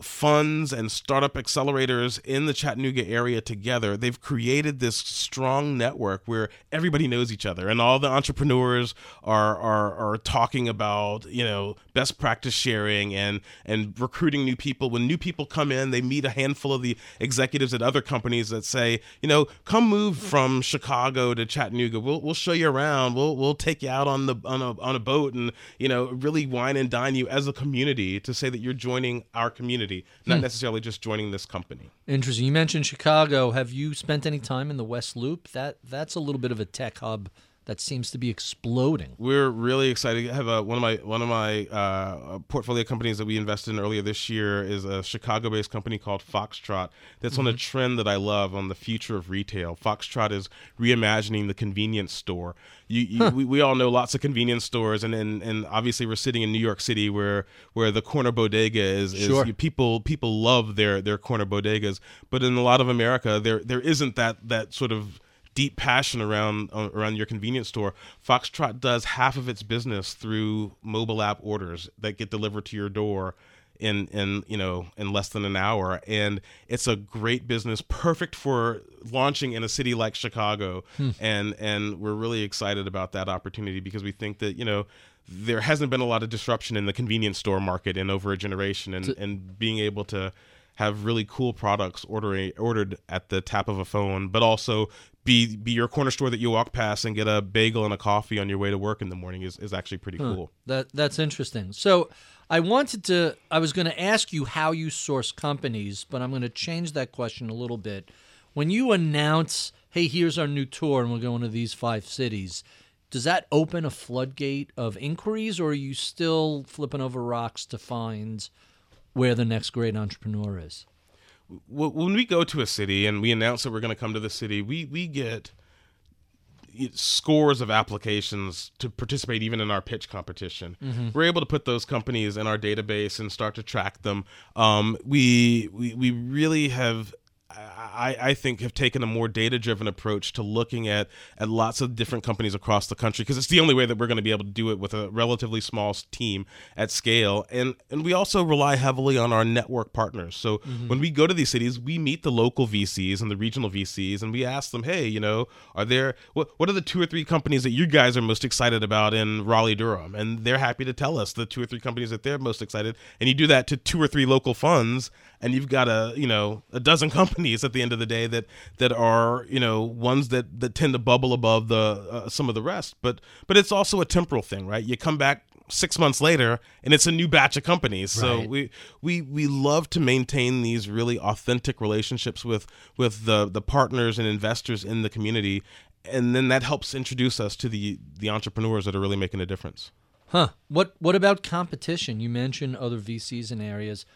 funds and startup accelerators in the Chattanooga area together, they've created this strong network where everybody knows each other and all the entrepreneurs are are, are talking about, you know, best practice sharing and and recruiting new people. When new people come in, they meet a handful of the executives at other companies that say, you know, come move from Chicago to Chattanooga. We'll we'll show you around. We'll we'll take you out on the on a on a boat and, you know, really wine and dine you as a community to say that you're joining our community community, not hmm. necessarily just joining this company. Interesting. You mentioned Chicago. Have you spent any time in the West Loop? That that's a little bit of a tech hub that seems to be exploding. We're really excited. I have a, one of my one of my uh, portfolio companies that we invested in earlier this year is a Chicago-based company called Foxtrot. That's mm-hmm. on a trend that I love on the future of retail. Foxtrot is reimagining the convenience store. You, you, huh. we, we all know lots of convenience stores, and, and and obviously we're sitting in New York City where where the corner bodega is. is sure. people people love their their corner bodegas, but in a lot of America there there isn't that that sort of deep passion around uh, around your convenience store. Foxtrot does half of its business through mobile app orders that get delivered to your door in in you know in less than an hour and it's a great business perfect for launching in a city like Chicago hmm. and and we're really excited about that opportunity because we think that you know there hasn't been a lot of disruption in the convenience store market in over a generation and and being able to have really cool products ordering ordered at the tap of a phone, but also be be your corner store that you walk past and get a bagel and a coffee on your way to work in the morning is, is actually pretty huh. cool. That that's interesting. So I wanted to I was going to ask you how you source companies, but I'm going to change that question a little bit. When you announce, "Hey, here's our new tour and we're going to these five cities." Does that open a floodgate of inquiries or are you still flipping over rocks to find where the next great entrepreneur is. When we go to a city and we announce that we're going to come to the city, we we get scores of applications to participate even in our pitch competition. Mm-hmm. We're able to put those companies in our database and start to track them. Um, we, we we really have I, I think have taken a more data driven approach to looking at at lots of different companies across the country because it's the only way that we're going to be able to do it with a relatively small team at scale. And and we also rely heavily on our network partners. So mm-hmm. when we go to these cities we meet the local VCs and the regional VCs and we ask them hey you know are there what, what are the two or three companies that you guys are most excited about in Raleigh Durham? And they're happy to tell us the two or three companies that they're most excited. And you do that to two or three local funds and you've got a you know a dozen companies at the end of the day that that are you know ones that that tend to bubble above the uh, some of the rest. But but it's also a temporal thing right? You come back six months later and it's a new batch of companies. So right. we we we love to maintain these really authentic relationships with with the the partners and investors in the community. And then that helps introduce us to the the entrepreneurs that are really making a difference. Huh. What what about competition? You mentioned other vcs and areas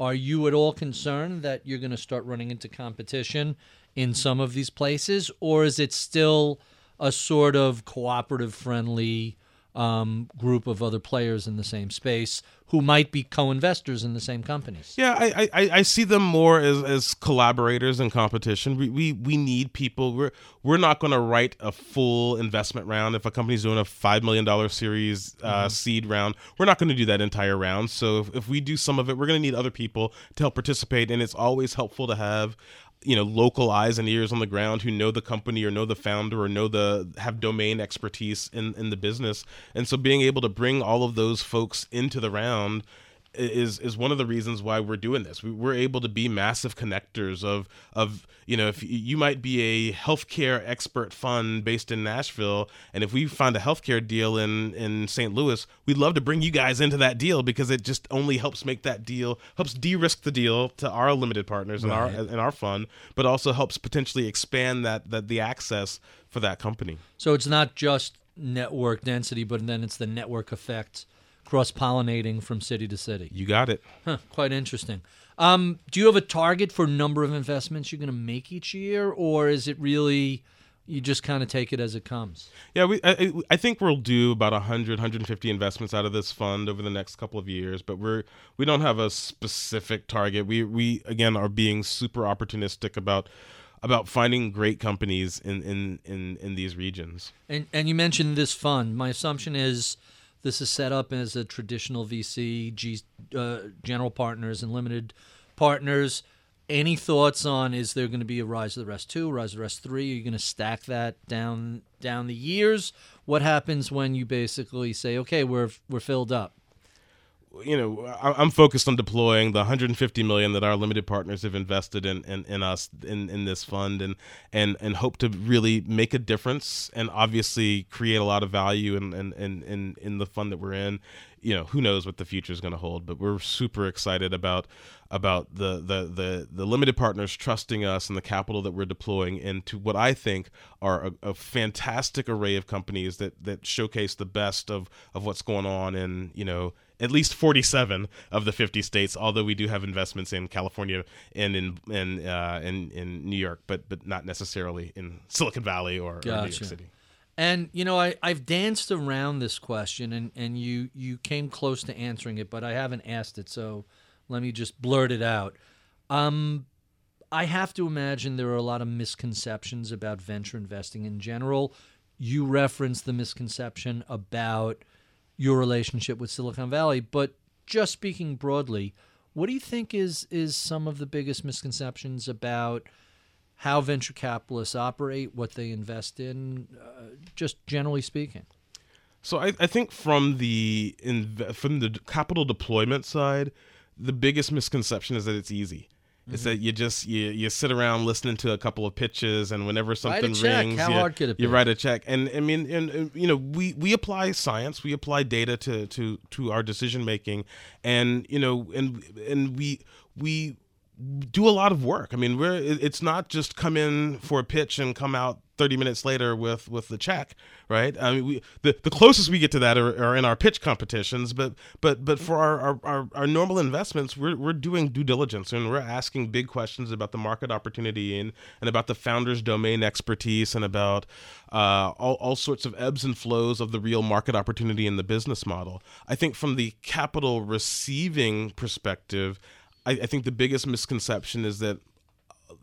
are you at all concerned that you're going to start running into competition in some of these places, or is it still a sort of cooperative, friendly um, group of other players in the same space who might be co-investors in the same companies. Yeah, I, I, I see them more as, as collaborators in competition. We, we we need people. We're we're not going to write a full investment round if a company's doing a five million dollar series uh, mm-hmm. seed round. We're not going to do that entire round. So if, if we do some of it, we're going to need other people to help participate. And it's always helpful to have you know local eyes and ears on the ground who know the company or know the founder or know the have domain expertise in in the business. And so being able to bring all of those folks into the round is is one of the reasons why we're doing this. We, we're able to be massive connectors of of you know if you might be a healthcare expert fund based in Nashville, and if we find a healthcare deal in in St. Louis, we'd love to bring you guys into that deal because it just only helps make that deal helps de-risk the deal to our limited partners in our in our fund, but also helps potentially expand that that the access for that company. So it's not just network density, but then it's the network effect cross pollinating from city to city. You got it. Huh, quite interesting. Um, do you have a target for number of investments you're going to make each year, or is it really you just kind of take it as it comes? Yeah, we, I, I think we'll do about 100, 150 investments out of this fund over the next couple of years, but we're we don't have a specific target. We we again are being super opportunistic about about finding great companies in in in, in these regions. And and you mentioned this fund. My assumption is this is set up as a traditional VC, G, uh, general partners and limited partners. Any thoughts on is there going to be a Rise of the Rest two, Rise of the Rest three? Are you going to stack that down down the years? What happens when you basically say, okay, we're we're filled up? You know, I'm focused on deploying the 150 million that our limited partners have invested in, in, in us in, in this fund, and and and hope to really make a difference, and obviously create a lot of value in in in, in the fund that we're in. You know, who knows what the future is going to hold, but we're super excited about about the, the the the limited partners trusting us and the capital that we're deploying into what I think are a, a fantastic array of companies that that showcase the best of of what's going on in you know at least 47 of the 50 states, although we do have investments in California and in in uh, in, in New York, but but not necessarily in Silicon Valley or, gotcha. or New York City. And you know, I, I've danced around this question, and, and you you came close to answering it, but I haven't asked it, so let me just blurt it out. Um, I have to imagine there are a lot of misconceptions about venture investing in general. You referenced the misconception about your relationship with Silicon Valley, but just speaking broadly, what do you think is is some of the biggest misconceptions about how venture capitalists operate, what they invest in, uh, just generally speaking? So I, I think from the in, from the capital deployment side, the biggest misconception is that it's easy. Mm-hmm. It's that you just you, you sit around listening to a couple of pitches, and whenever something rings, How you, hard could it you write a check. And I mean, and, and you know, we we apply science, we apply data to to to our decision making, and you know, and and we we do a lot of work. I mean, we're it's not just come in for a pitch and come out 30 minutes later with with the check right? I mean we the, the closest we get to that are, are in our pitch competitions but but but for our, our, our, our, normal investments we're, we're doing due diligence and we're asking big questions about the market opportunity and and about the founder's domain expertise and about uh, all, all sorts of ebbs and flows of the real market opportunity in the business model. I think from the capital receiving perspective i, I think the biggest misconception is that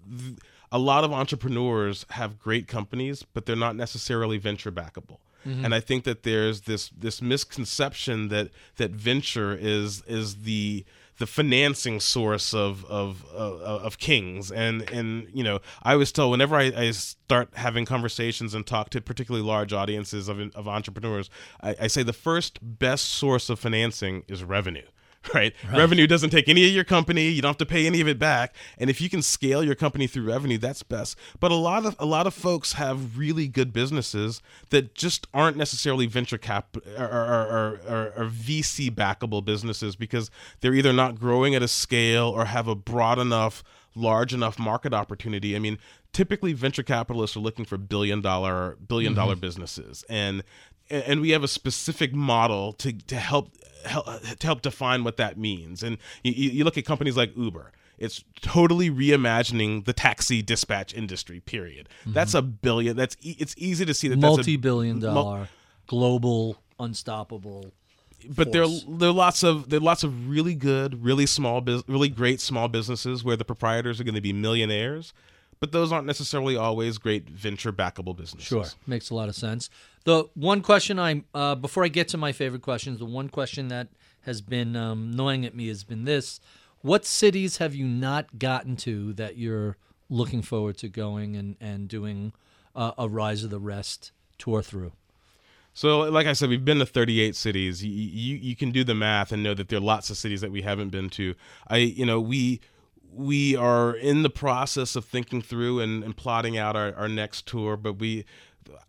th- a lot of entrepreneurs have great companies, but they're not necessarily venture backable. Mm-hmm. And I think that there's this this misconception that that venture is is the the financing source of of of, of kings and and you know I always tell whenever I, I, start having conversations and talk to particularly large audiences of of entrepreneurs I, I say the first best source of financing is revenue right? right? Revenue doesn't take any of your company. You don't have to pay any of it back. And if you can scale your company through revenue, that's best. But a lot of a lot of folks have really good businesses that just aren't necessarily venture cap or, or, or, or VC backable businesses because they're either not growing at a scale or have a broad enough large enough market opportunity. I mean, typically venture capitalists are looking for billion dollar billion dollar mm-hmm. businesses and and we have a specific model to to help help, to help define what that means. And you, you look at companies like Uber. It's totally reimagining the taxi dispatch industry. Period. Mm-hmm. That's a billion. That's e- it's easy to see that multi-billion that's a, dollar mul- global unstoppable. but there force. there are lots of there are lots of really good, really small, really great small businesses where the proprietors are going to be millionaires, but those aren't necessarily always great venture backable businesses. Sure, makes a lot of sense. The one question I uh, before I get to my favorite questions, the one question that has been um, gnawing at me has been this: What cities have you not gotten to that you're looking forward to going and and doing uh, a Rise of the Rest tour through? So, like I said, we've been to 38 cities. You, you you can do the math and know that there are lots of cities that we haven't been to. I you know we we are in the process of thinking through and, and plotting out our, our next tour, but we.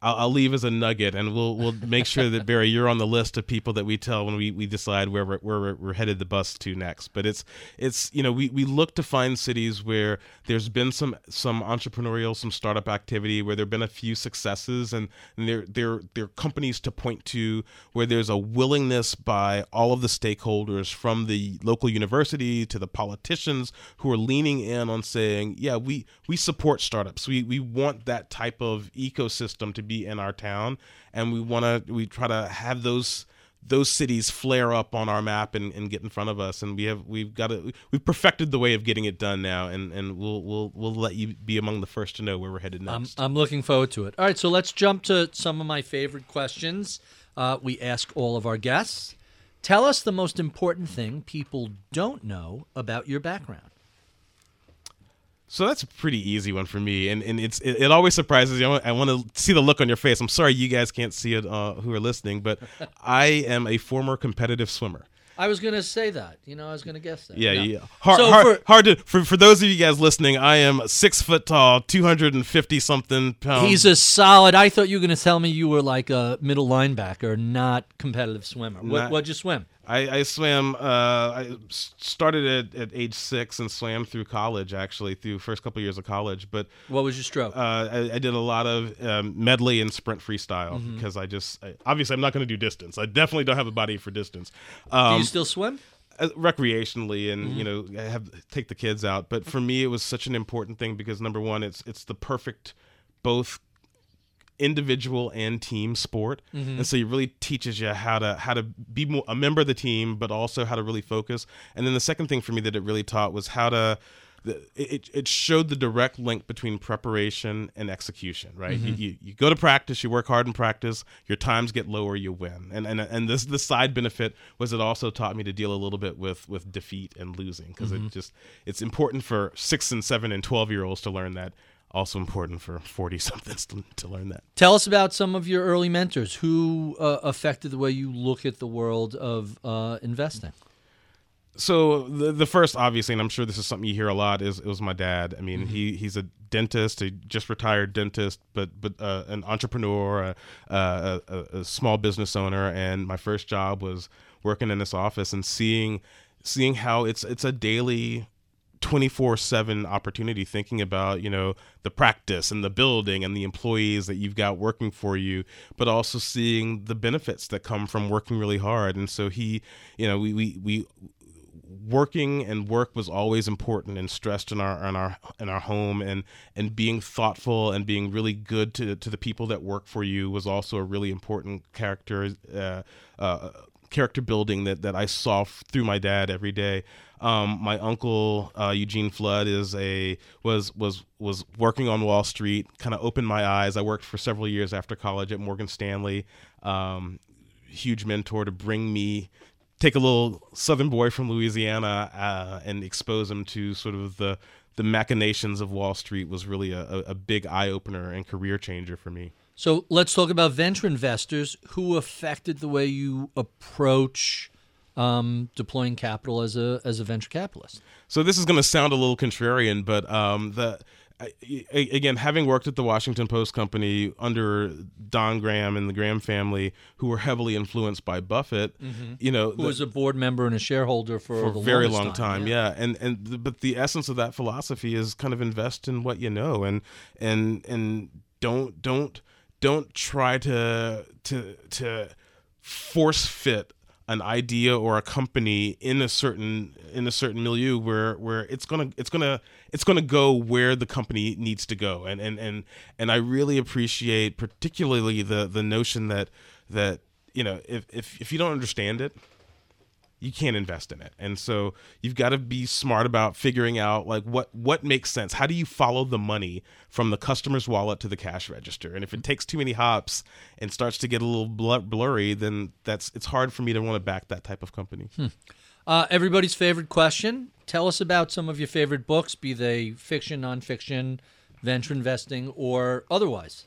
I'll, I'll leave as a nugget, and we'll we'll make sure that Barry, you're on the list of people that we tell when we, we decide where we're, where we're, headed the bus to next. But it's it's you know we, we look to find cities where there's been some some entrepreneurial, some startup activity, where there've been a few successes, and, and there there there are companies to point to where there's a willingness by all of the stakeholders, from the local university to the politicians, who are leaning in on saying, yeah, we we support startups. We we want that type of ecosystem to be in our town, and we want to we try to have those those cities flare up on our map and, and get in front of us and we have we've got it we've perfected the way of getting it done now and and we'll we'll we'll let you be among the first to know where we're headed I'm, next I'm looking forward to it. All right, so let's jump to some of my favorite questions. Uh, we ask all of our guests. Tell us the most important thing people don't know about your background. So that's a pretty easy one for me, and and it's it, it always surprises you. I want to see the look on your face. I'm sorry you guys can't see it uh, who are listening, but I am a former competitive swimmer. I was going to say that. You know, I was going to guess that. Yeah, yeah. Hard, So hard, for- hard to for for those of you guys listening. I am six foot tall, two hundred and fifty something pounds. He's a solid. I thought you were going to tell me you were like a middle linebacker, not competitive swimmer. What, Not- what'd you swim? I, I swam. Uh, I started at, at age six and swam through college. Actually, through first couple years of college. But What was your stroke? uh, I, I did a lot of um, medley and sprint freestyle Mm-hmm. because I just I, obviously I'm not going to do distance. I definitely don't have a body for distance. Do Um, you still swim? uh, recreationally and Mm-hmm. you know have take the kids out but for me it was such an important thing because number one it's it's the perfect both individual and team sport Mm-hmm. and so it really teaches you how to how to be more, a member of the team but also how to really focus and then the second thing for me that it really taught was how to it, it showed the direct link between preparation and execution right Mm-hmm. you, you, you go to practice you work hard in practice your times get lower you win and and, and this the side benefit was it also taught me to deal a little bit with with defeat and losing because Mm-hmm. it just it's important for six and seven and 12 year olds to learn that also important for 40 somethings to, to learn that. Tell us about some of your early mentors. Who uh, affected the way you look at the world of uh, investing. so the the first obviously and i'm sure this is something you hear a lot is it was my dad. I mean he he's a dentist a just retired dentist but but uh, an entrepreneur a, a, a, a small business owner. And my first job was working in this office and seeing seeing how it's it's a daily 24/7 opportunity thinking about you know the practice and the building and the employees that you've got working for you but also seeing the benefits that come from working really hard and so he you know we we, we working and work was always important and stressed in our in our in our home and and being thoughtful and being really good to to the people that work for you was also a really important character uh, uh, character building that that I saw through my dad every day. Um, my uncle uh, Eugene Flood is a was was was working on Wall Street. Kind of opened my eyes. I worked for several years after college at Morgan Stanley. Um, huge mentor to bring me take a little southern boy from Louisiana uh, and expose him to sort of the the machinations of Wall Street was really a, a, a big eye opener and career changer for me. So let's talk about venture investors who affected the way you approach um, deploying capital as a as a venture capitalist. So this is going to sound a little contrarian, but um, the I- again, having worked at the Washington Post company under Don Graham and the Graham family, who were heavily influenced by Buffett, you know, Who the- was a board member and a shareholder for, for a very long time, yeah. and and the, but the essence of that philosophy is kind of invest in what you know and and and don't don't don't try to to to force fit an idea or a company in a certain in a certain milieu where where it's gonna it's gonna it's gonna go where the company needs to go. And and and and I really appreciate particularly the the notion that that you know, if if if you don't understand it, you can't invest in it. And so you've got to be smart about figuring out like what what makes sense. How do you follow the money from the customer's wallet to the cash register? And if it takes too many hops and starts to get a little blur- blurry, then that's it's hard for me to want to back that type of company. Uh, everybody's favorite question. Tell us about some of your favorite books, be they fiction, nonfiction, venture investing, or otherwise.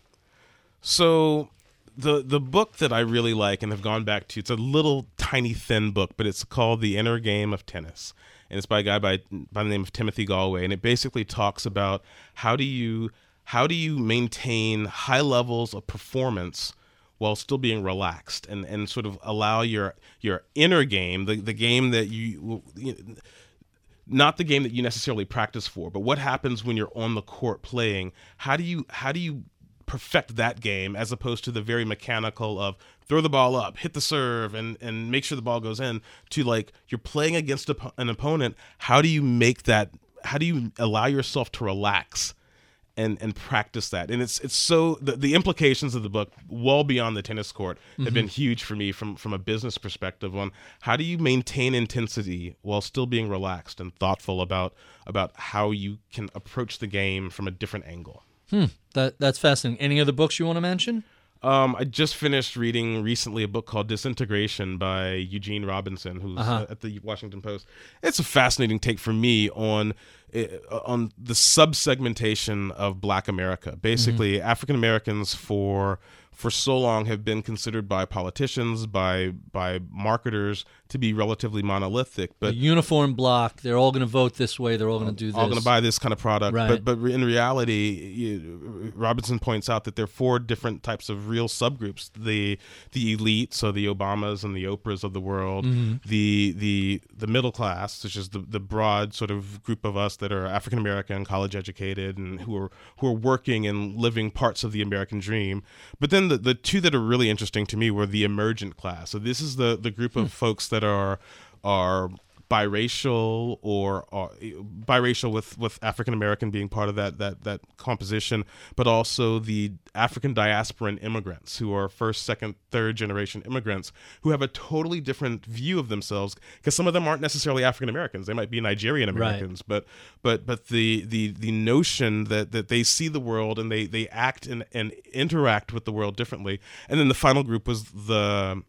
So the the book that I really like and have gone back to it's a little tiny thin book, but it's called The Inner Game of Tennis, and it's by a guy by by the name of Timothy Gallwey, and it basically talks about how do you how do you maintain high levels of performance while still being relaxed and, and sort of allow your your inner game, the, the game that you, you not the game that you necessarily practice for, but what happens when you're on the court playing? How do you how do you perfect that game as opposed to the very mechanical of throw the ball up, hit the serve, and and make sure the ball goes in. To like you're playing against a, an opponent. How do you make that? How do you allow yourself to relax? And, and practice that and it's it's so the, the implications of the book well beyond the tennis court have mm-hmm. been huge for me from from a business perspective on how do you maintain intensity while still being relaxed and thoughtful about about how you can approach the game from a different angle That that's fascinating. Any other books you want to mention? Um, I just finished reading recently a book called Disintegration by Eugene Robinson, who's uh at the Washington Post. It's a fascinating take for me on uh, on the subsegmentation of Black America. Basically, African Americans for for so long have been considered by politicians, by by marketers to be relatively monolithic, but A uniform block. They're all going to vote this way. They're all going to do this. all going to buy this kind of product. Right. But but in reality, you, Robinson points out that there are four different types of real subgroups: the the elite, so the Obamas and the Oprahs of the world; Mm-hmm. the the the middle class, which is the, the broad sort of group of us that are African American, college educated, and who are who are working and living parts of the American dream. But then the, the two that are really interesting to me were the emergent class. So this is the the group Hmm. of folks that are are biracial or, or biracial with with African American being part of that that that composition, but also the African diasporan immigrants who are first, second, third generation immigrants who have a totally different view of themselves because some of them aren't necessarily African Americans; they might be Nigerian Americans, but but but the the the notion that that they see the world and they they act and and interact with the world differently, and then the final group was the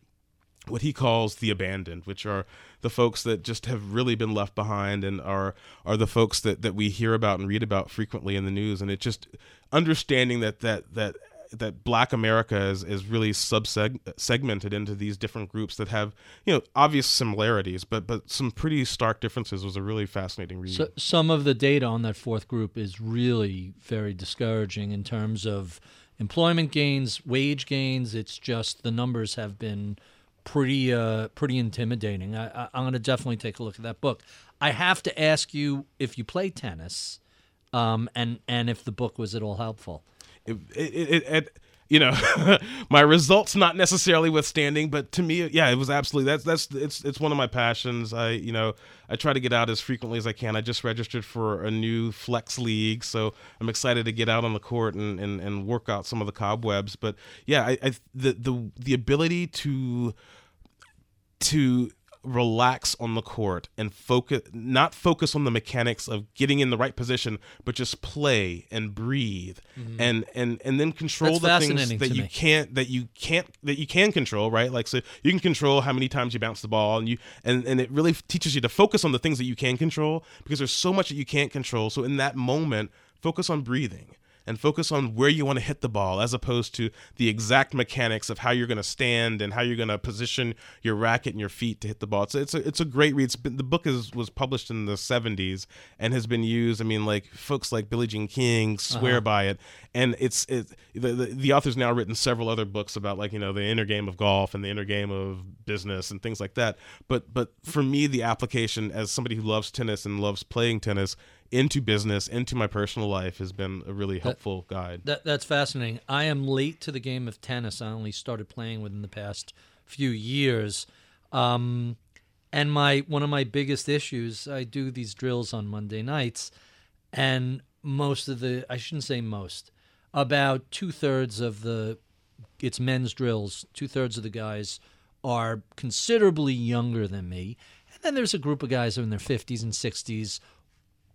what he calls the abandoned, which are the folks that just have really been left behind and are are the folks that, that we hear about and read about frequently in the news. And it just understanding that that that that black America is, is really subseg segmented into these different groups that have, you know, obvious similarities, but but some pretty stark differences was a really fascinating read. So, some of the data on that fourth group is really very discouraging in terms of employment gains, wage gains. It's just the numbers have been pretty uh, pretty intimidating. I, I'm going to definitely take a look at that book. I have to ask you if you play tennis, um, and and if the book was at all helpful. it, it, it you know my results not necessarily withstanding but to me yeah it was absolutely that's that's it's it's one of my passions. I you know i try to get out as frequently as i can. I just registered for a new flex league so i'm excited to get out on the court and and, and work out some of the cobwebs. But yeah i, I the, the the ability to to relax on the court and focus not focus on the mechanics of getting in the right position but just play and breathe and and and then control Mm-hmm. That's the things that you me. can't that you can't that you can control right like so you can control how many times you bounce the ball and you and and it really teaches you to focus on the things that you can control because there's so much that you can't control so in that moment focus on breathing and focus on where you want to hit the ball as opposed to the exact mechanics of how you're going to stand and how you're going to position your racket and your feet to hit the ball. It's, it's a it's a great read. Been, the book is was published in the 70s and has been used. I mean, like folks like Billie Jean King swear uh-huh. by it, and it's it the, the the author's now written several other books about like you know the inner game of golf and the inner game of business and things like that. But but for me, the application as somebody who loves tennis and loves playing tennis into business, into my personal life has been a really helpful guide. That that's fascinating. I am late to the game of tennis. I only started playing within the past few years. Um, and my one of my biggest issues, I do these drills on Monday nights, and most of the I shouldn't say most, about two thirds of the it's men's drills. Two thirds of the guys are considerably younger than me, and then there's a group of guys in their 50s and 60s,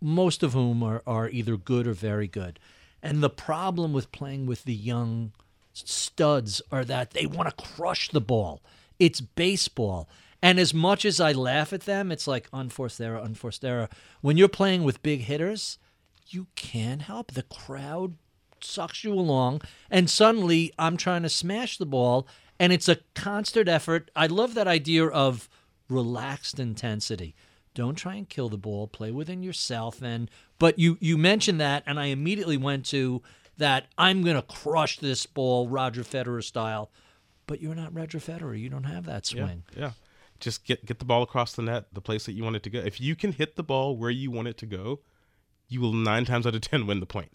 most of whom are, are either good or very good. And the problem with playing with the young studs are that they want to crush the ball. It's baseball. And as much as I laugh at them, it's like unforced error, unforced error. When you're playing with big hitters, you can't help. The crowd sucks you along, and suddenly I'm trying to smash the ball, and it's a constant effort. I love that idea of relaxed intensity. Don't try and kill the ball. Play within yourself. And but you you mentioned that, and I immediately went to that. I'm going to crush this ball, Roger Federer style. But you're not Roger Federer. You don't have that swing. Yeah, yeah. Just get get the ball across the net, the place that you want it to go. If you can hit the ball where you want it to go, you will nine times out of ten win the point,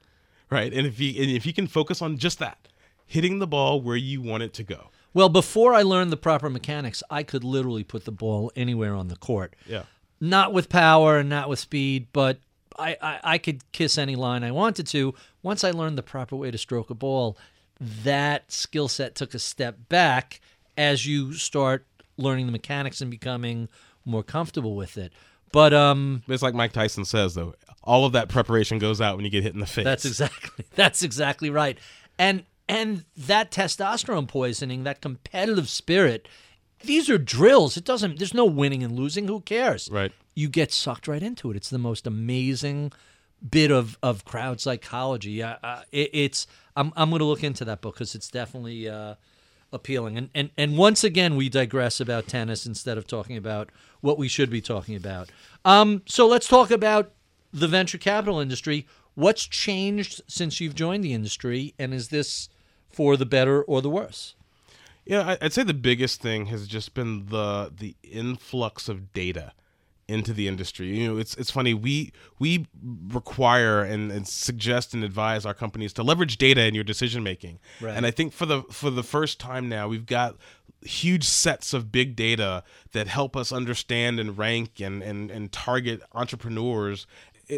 right? And if you and if you can focus on just that, hitting the ball where you want it to go. Well, before I learned the proper mechanics, I could literally put the ball anywhere on the court. Yeah. Not with power and not with speed, but I, I, I could kiss any line I wanted to. Once I learned the proper way to stroke a ball, that skill set took a step back as you start learning the mechanics and becoming more comfortable with it. But um, It's like Mike Tyson says, though. All of that preparation goes out when you get hit in the face. That's exactly that's exactly right. And and that testosterone poisoning, that competitive spirit, these are drills. It doesn't there's no winning and losing. Who cares? Right. You get sucked right into it. It's the most amazing bit of, of crowd psychology. Uh, uh, it, it's I'm I'm going to look into that book because it's definitely uh, appealing. And, and and once again, we digress about tennis instead of talking about what we should be talking about. Um, so let's talk about the venture capital industry. What's changed since you've joined the industry, and is this for the better or the worse? Yeah, I'd say the biggest thing has just been the the influx of data into the industry. You know, it's it's funny we we require and, and suggest and advise our companies to leverage data in your decision making. Right. And I think for the for the first time now we've got huge sets of big data that help us understand and rank and and, and target entrepreneurs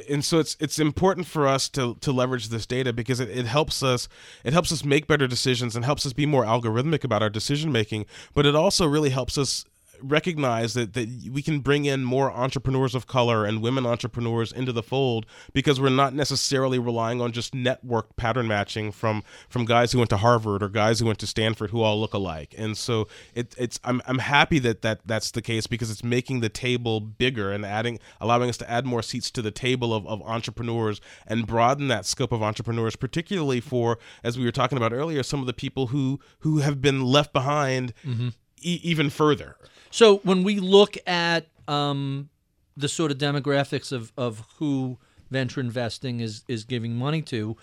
and so it's it's important for us to to leverage this data because it, it helps us it helps us make better decisions and helps us be more algorithmic about our decision making but it also really helps us recognize that, that we can bring in more entrepreneurs of color and women entrepreneurs into the fold because we're not necessarily relying on just network pattern matching from from guys who went to Harvard or guys who went to Stanford who all look alike. And so it, it's I'm, I'm happy that, that that's the case because it's making the table bigger and adding allowing us to add more seats to the table of, of entrepreneurs and broaden that scope of entrepreneurs, particularly for as we were talking about earlier, some of the people who who have been left behind mm-hmm. e- even further. So when we look at um, the sort of demographics of, of who venture investing is is giving money to,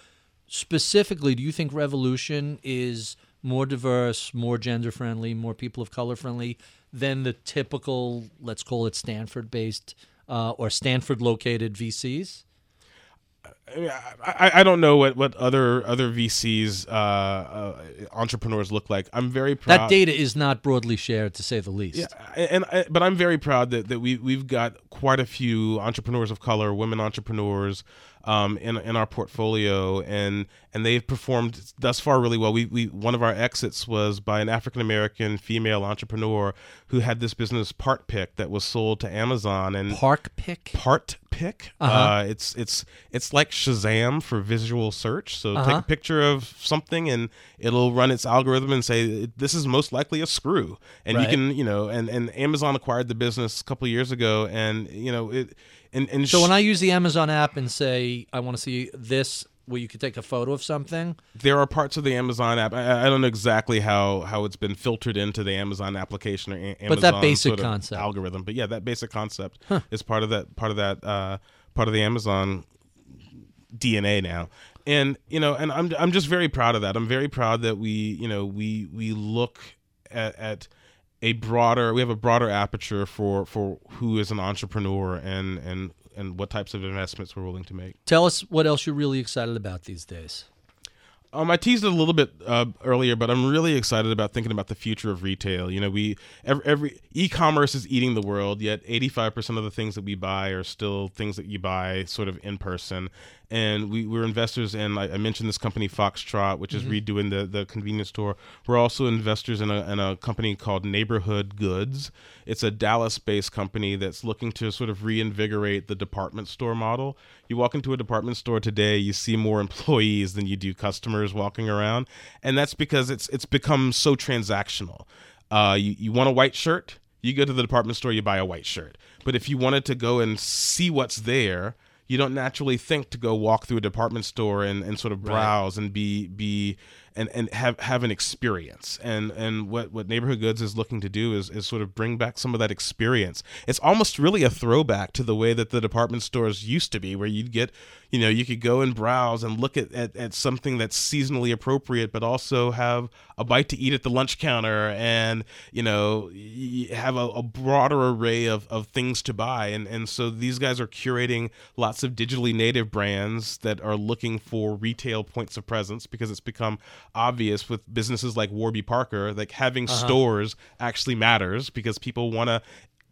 specifically, do you think Revolution is more diverse, more gender friendly, more people of color friendly than the typical, let's call it Stanford based uh, or Stanford located VCs? I, mean, I, I don't know what, what other other VCs uh, uh, entrepreneurs look like. I'm very proud. That data is not broadly shared, to say the least. Yeah, and, and but I'm very proud that, that we we've got quite a few entrepreneurs of color, women entrepreneurs, um, in in our portfolio, and and they've performed thus far really well. We we one of our exits was by an African American female entrepreneur who had this business PartPic that was sold to Amazon and Park pick. Part Pick. Uh-huh. Uh, it's it's it's like Shazam for visual search. So take Uh-huh. a picture of something and it'll run its algorithm and say this is most likely a screw. And Right. you can you know and and Amazon acquired the business a couple of years ago and you know it and and So sh- when I use the Amazon app and say I want to see this, where you could take a photo of something, there are parts of the Amazon app. I, I don't know exactly how how it's been filtered into the Amazon application or a- Amazon But that basic sort of concept. algorithm. But yeah, that basic concept is part of that part of that uh, part of the Amazon DNA now. And you know, and I'm I'm just very proud of that. I'm very proud that we you know we we look at, at a broader we have a broader aperture for for who is an entrepreneur and and and what types of investments we're willing to make. tell us what else you're really excited about these days. Um, I teased it a little bit uh, earlier, but I'm really excited about thinking about the future of retail. You know, we every, every e-commerce is eating the world, yet 85% of the things that we buy are still things that you buy sort of in person. And we, we're investors in. I, I mentioned this company Foxtrot, which is redoing the the convenience store. We're also investors in a in a company called Neighborhood Goods. It's a Dallas-based company that's looking to sort of reinvigorate the department store model. You walk into a department store today, you see more employees than you do customers walking around, and that's because it's it's become so transactional. Uh, you, you want a white shirt, you go to the department store, you buy a white shirt. But if you wanted to go and see what's there, you don't naturally think to go walk through a department store and, and sort of browse and be be and, and have have an experience. And and what, what neighborhood goods is looking to do is, is sort of bring back some of that experience. It's almost really a throwback to the way that the department stores used to be, where you'd get you know, you could go and browse and look at, at, at something that's seasonally appropriate, but also have a bite to eat at the lunch counter and, you know, have a, a broader array of, of things to buy. And, and so these guys are curating lots of digitally native brands that are looking for retail points of presence because it's become obvious with businesses like Warby Parker, like having stores actually matters because people want to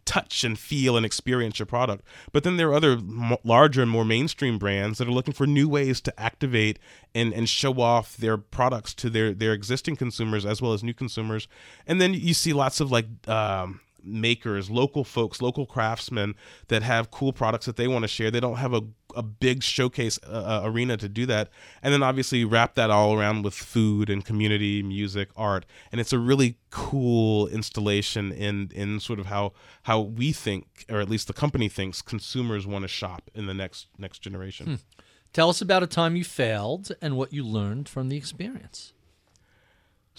touch and feel and experience your product. But then there are other m- larger and more mainstream brands that are looking for new ways to activate and, and show off their products to their, their existing consumers as well as new consumers. And then you see lots of like, um, makers, local folks, local craftsmen that have cool products that they want to share. They don't have a, a big showcase uh, arena to do that. And then obviously wrap that all around with food and community, music, art. And it's a really cool installation in in sort of how how we think or at least the company thinks consumers want to shop in the next next generation. Tell us about a time you failed and what you learned from the experience.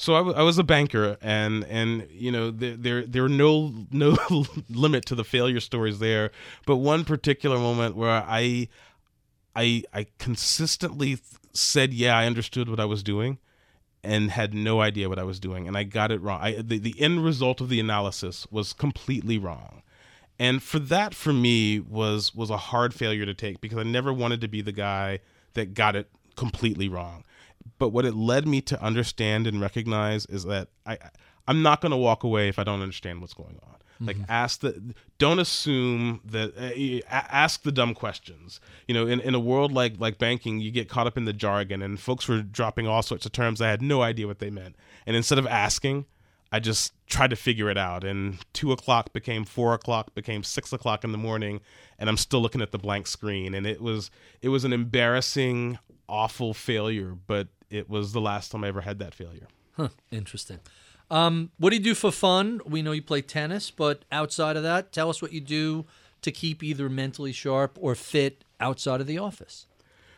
So I, w- I was a banker, and and you know there there there are no no limit to the failure stories there, but one particular moment where I I I consistently th- said yeah I understood what I was doing, and had no idea what I was doing, and I got it wrong. I, the the end result of the analysis was completely wrong, and for that for me was was a hard failure to take because I never wanted to be the guy that got it completely wrong but what it led me to understand and recognize is that I I'm not going to walk away if I don't understand what's going on. Like ask the don't assume that uh, ask the dumb questions. You know, in, in a world like like banking, you get caught up in the jargon and folks were dropping all sorts of terms I had no idea what they meant. And instead of asking, I just tried to figure it out. And two o'clock became four o'clock, became six o'clock in the morning, and I'm still looking at the blank screen. And it was it was an embarrassing, awful failure, but it was the last time I ever had that failure. Huh, interesting. Um, what do you do for fun? We know you play tennis, but outside of that, tell us what you do to keep either mentally sharp or fit outside of the office.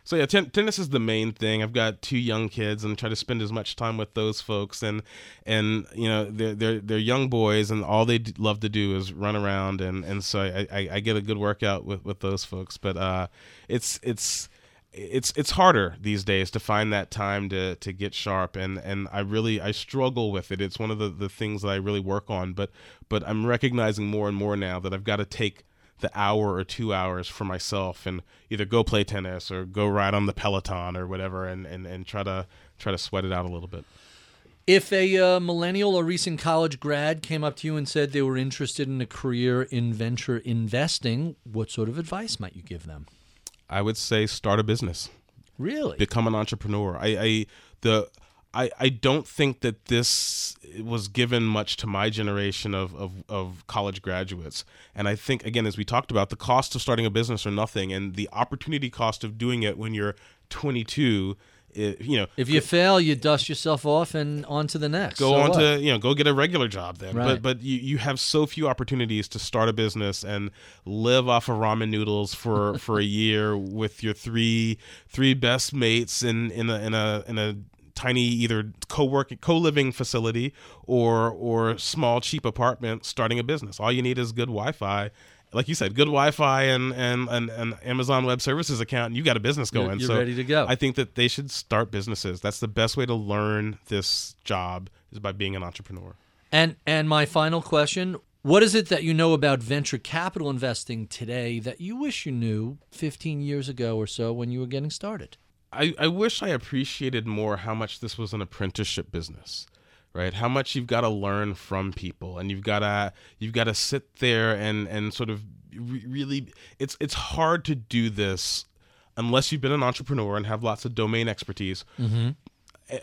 So yeah, ten- tennis is the main thing. I've got two young kids and try to spend as much time with those folks. And and you know they're they're, they're young boys and all they d- love to do is run around and and so I, I, I get a good workout with, with those folks. But uh, it's it's it's it's harder these days to find that time to to get sharp and and I really I struggle with it. It's one of the the things that I really work on. But but I'm recognizing more and more now that I've got to take the hour or two hours for myself and either go play tennis or go ride on the peloton or whatever and, and, and try to try to sweat it out a little bit If a uh, millennial or recent college grad came up to you and said they were interested in a career in venture investing, what sort of advice might you give them? I would say start a business Really? become an entrepreneur i, I the I, I don't think that this was given much to my generation of, of, of college graduates. And I think, again, as we talked about, the cost of starting a business are nothing. And the opportunity cost of doing it when you're 22, it, you know, if you fail, you dust yourself off and on to the next. go So on what? to you know go get a regular job then Right. but but you, you have so few opportunities to start a business and live off of ramen noodles for for a year with your three three best mates in in a in a in a tiny either co-working co-living facility or or small cheap apartment starting a business all you need is good wi-fi like you said good wi-fi and and and, and amazon web services account and you got a business You're- going you're so ready to go. i think that they should start businesses that's the best way to learn this job is by being an entrepreneur And and my final question, what is it that you know about venture capital investing today that you wish you knew 15 years ago or so when you were getting started? I, I wish I appreciated more how much this was an apprenticeship business, right? How much you've got to learn from people, and you've got to you've got to sit there and and sort of re- really. It's it's hard to do this unless you've been an entrepreneur and have lots of domain expertise. Eh,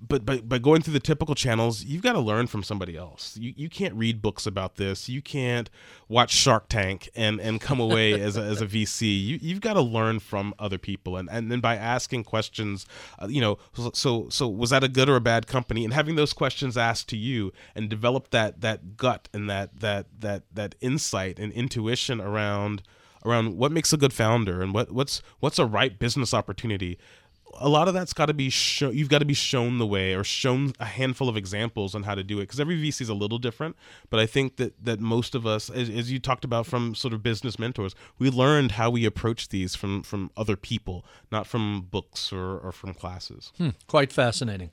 But by, by going through the typical channels, you've got to learn from somebody else. You, you can't read books about this. You can't watch Shark Tank and, and come away as a, as a VC. You, you've got to learn from other people. And, and then by asking questions, uh, you know, so, so was that a good or a bad company? And having those questions asked to you and develop that, that gut and that, that, that, that insight and intuition around around what makes a good founder and what what's what's a right business opportunity a lot of that's got to be shown you've got to be shown the way or shown a handful of examples on how to do it because every vc is a little different but i think that that most of us as, as you talked about from sort of business mentors we learned how we approach these from from other people not from books or, or from classes hmm, Quite fascinating.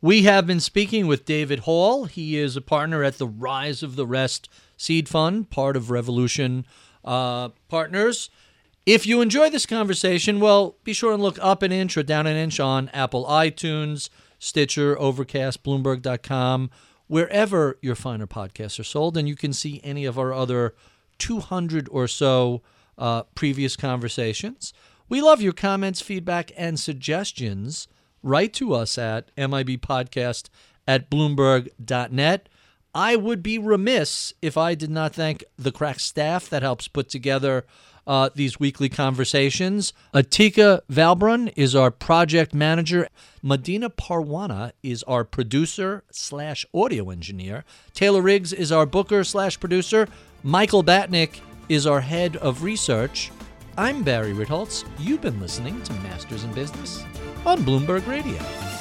We have been speaking with David Hall. He is a partner at the Rise of the Rest Seed Fund, part of Revolution uh, Partners. If you enjoy this conversation, well, be sure and look up an inch or down an inch on Apple iTunes, Stitcher, Overcast, Bloomberg.com, wherever your finer podcasts are sold. And you can see any of our other 200 or so uh, previous conversations. We love your comments, feedback, and suggestions. Write to us at MIBpodcast at Bloomberg.net. I would be remiss if I did not thank the crack staff that helps put together uh, these weekly conversations. Atika Valbrun is our project manager. Medina Parwana is our producer slash audio engineer. Taylor Riggs is our booker slash producer. Michael Batnick is our head of research. I'm Barry Ritholtz. You've been listening to Masters in Business on Bloomberg Radio.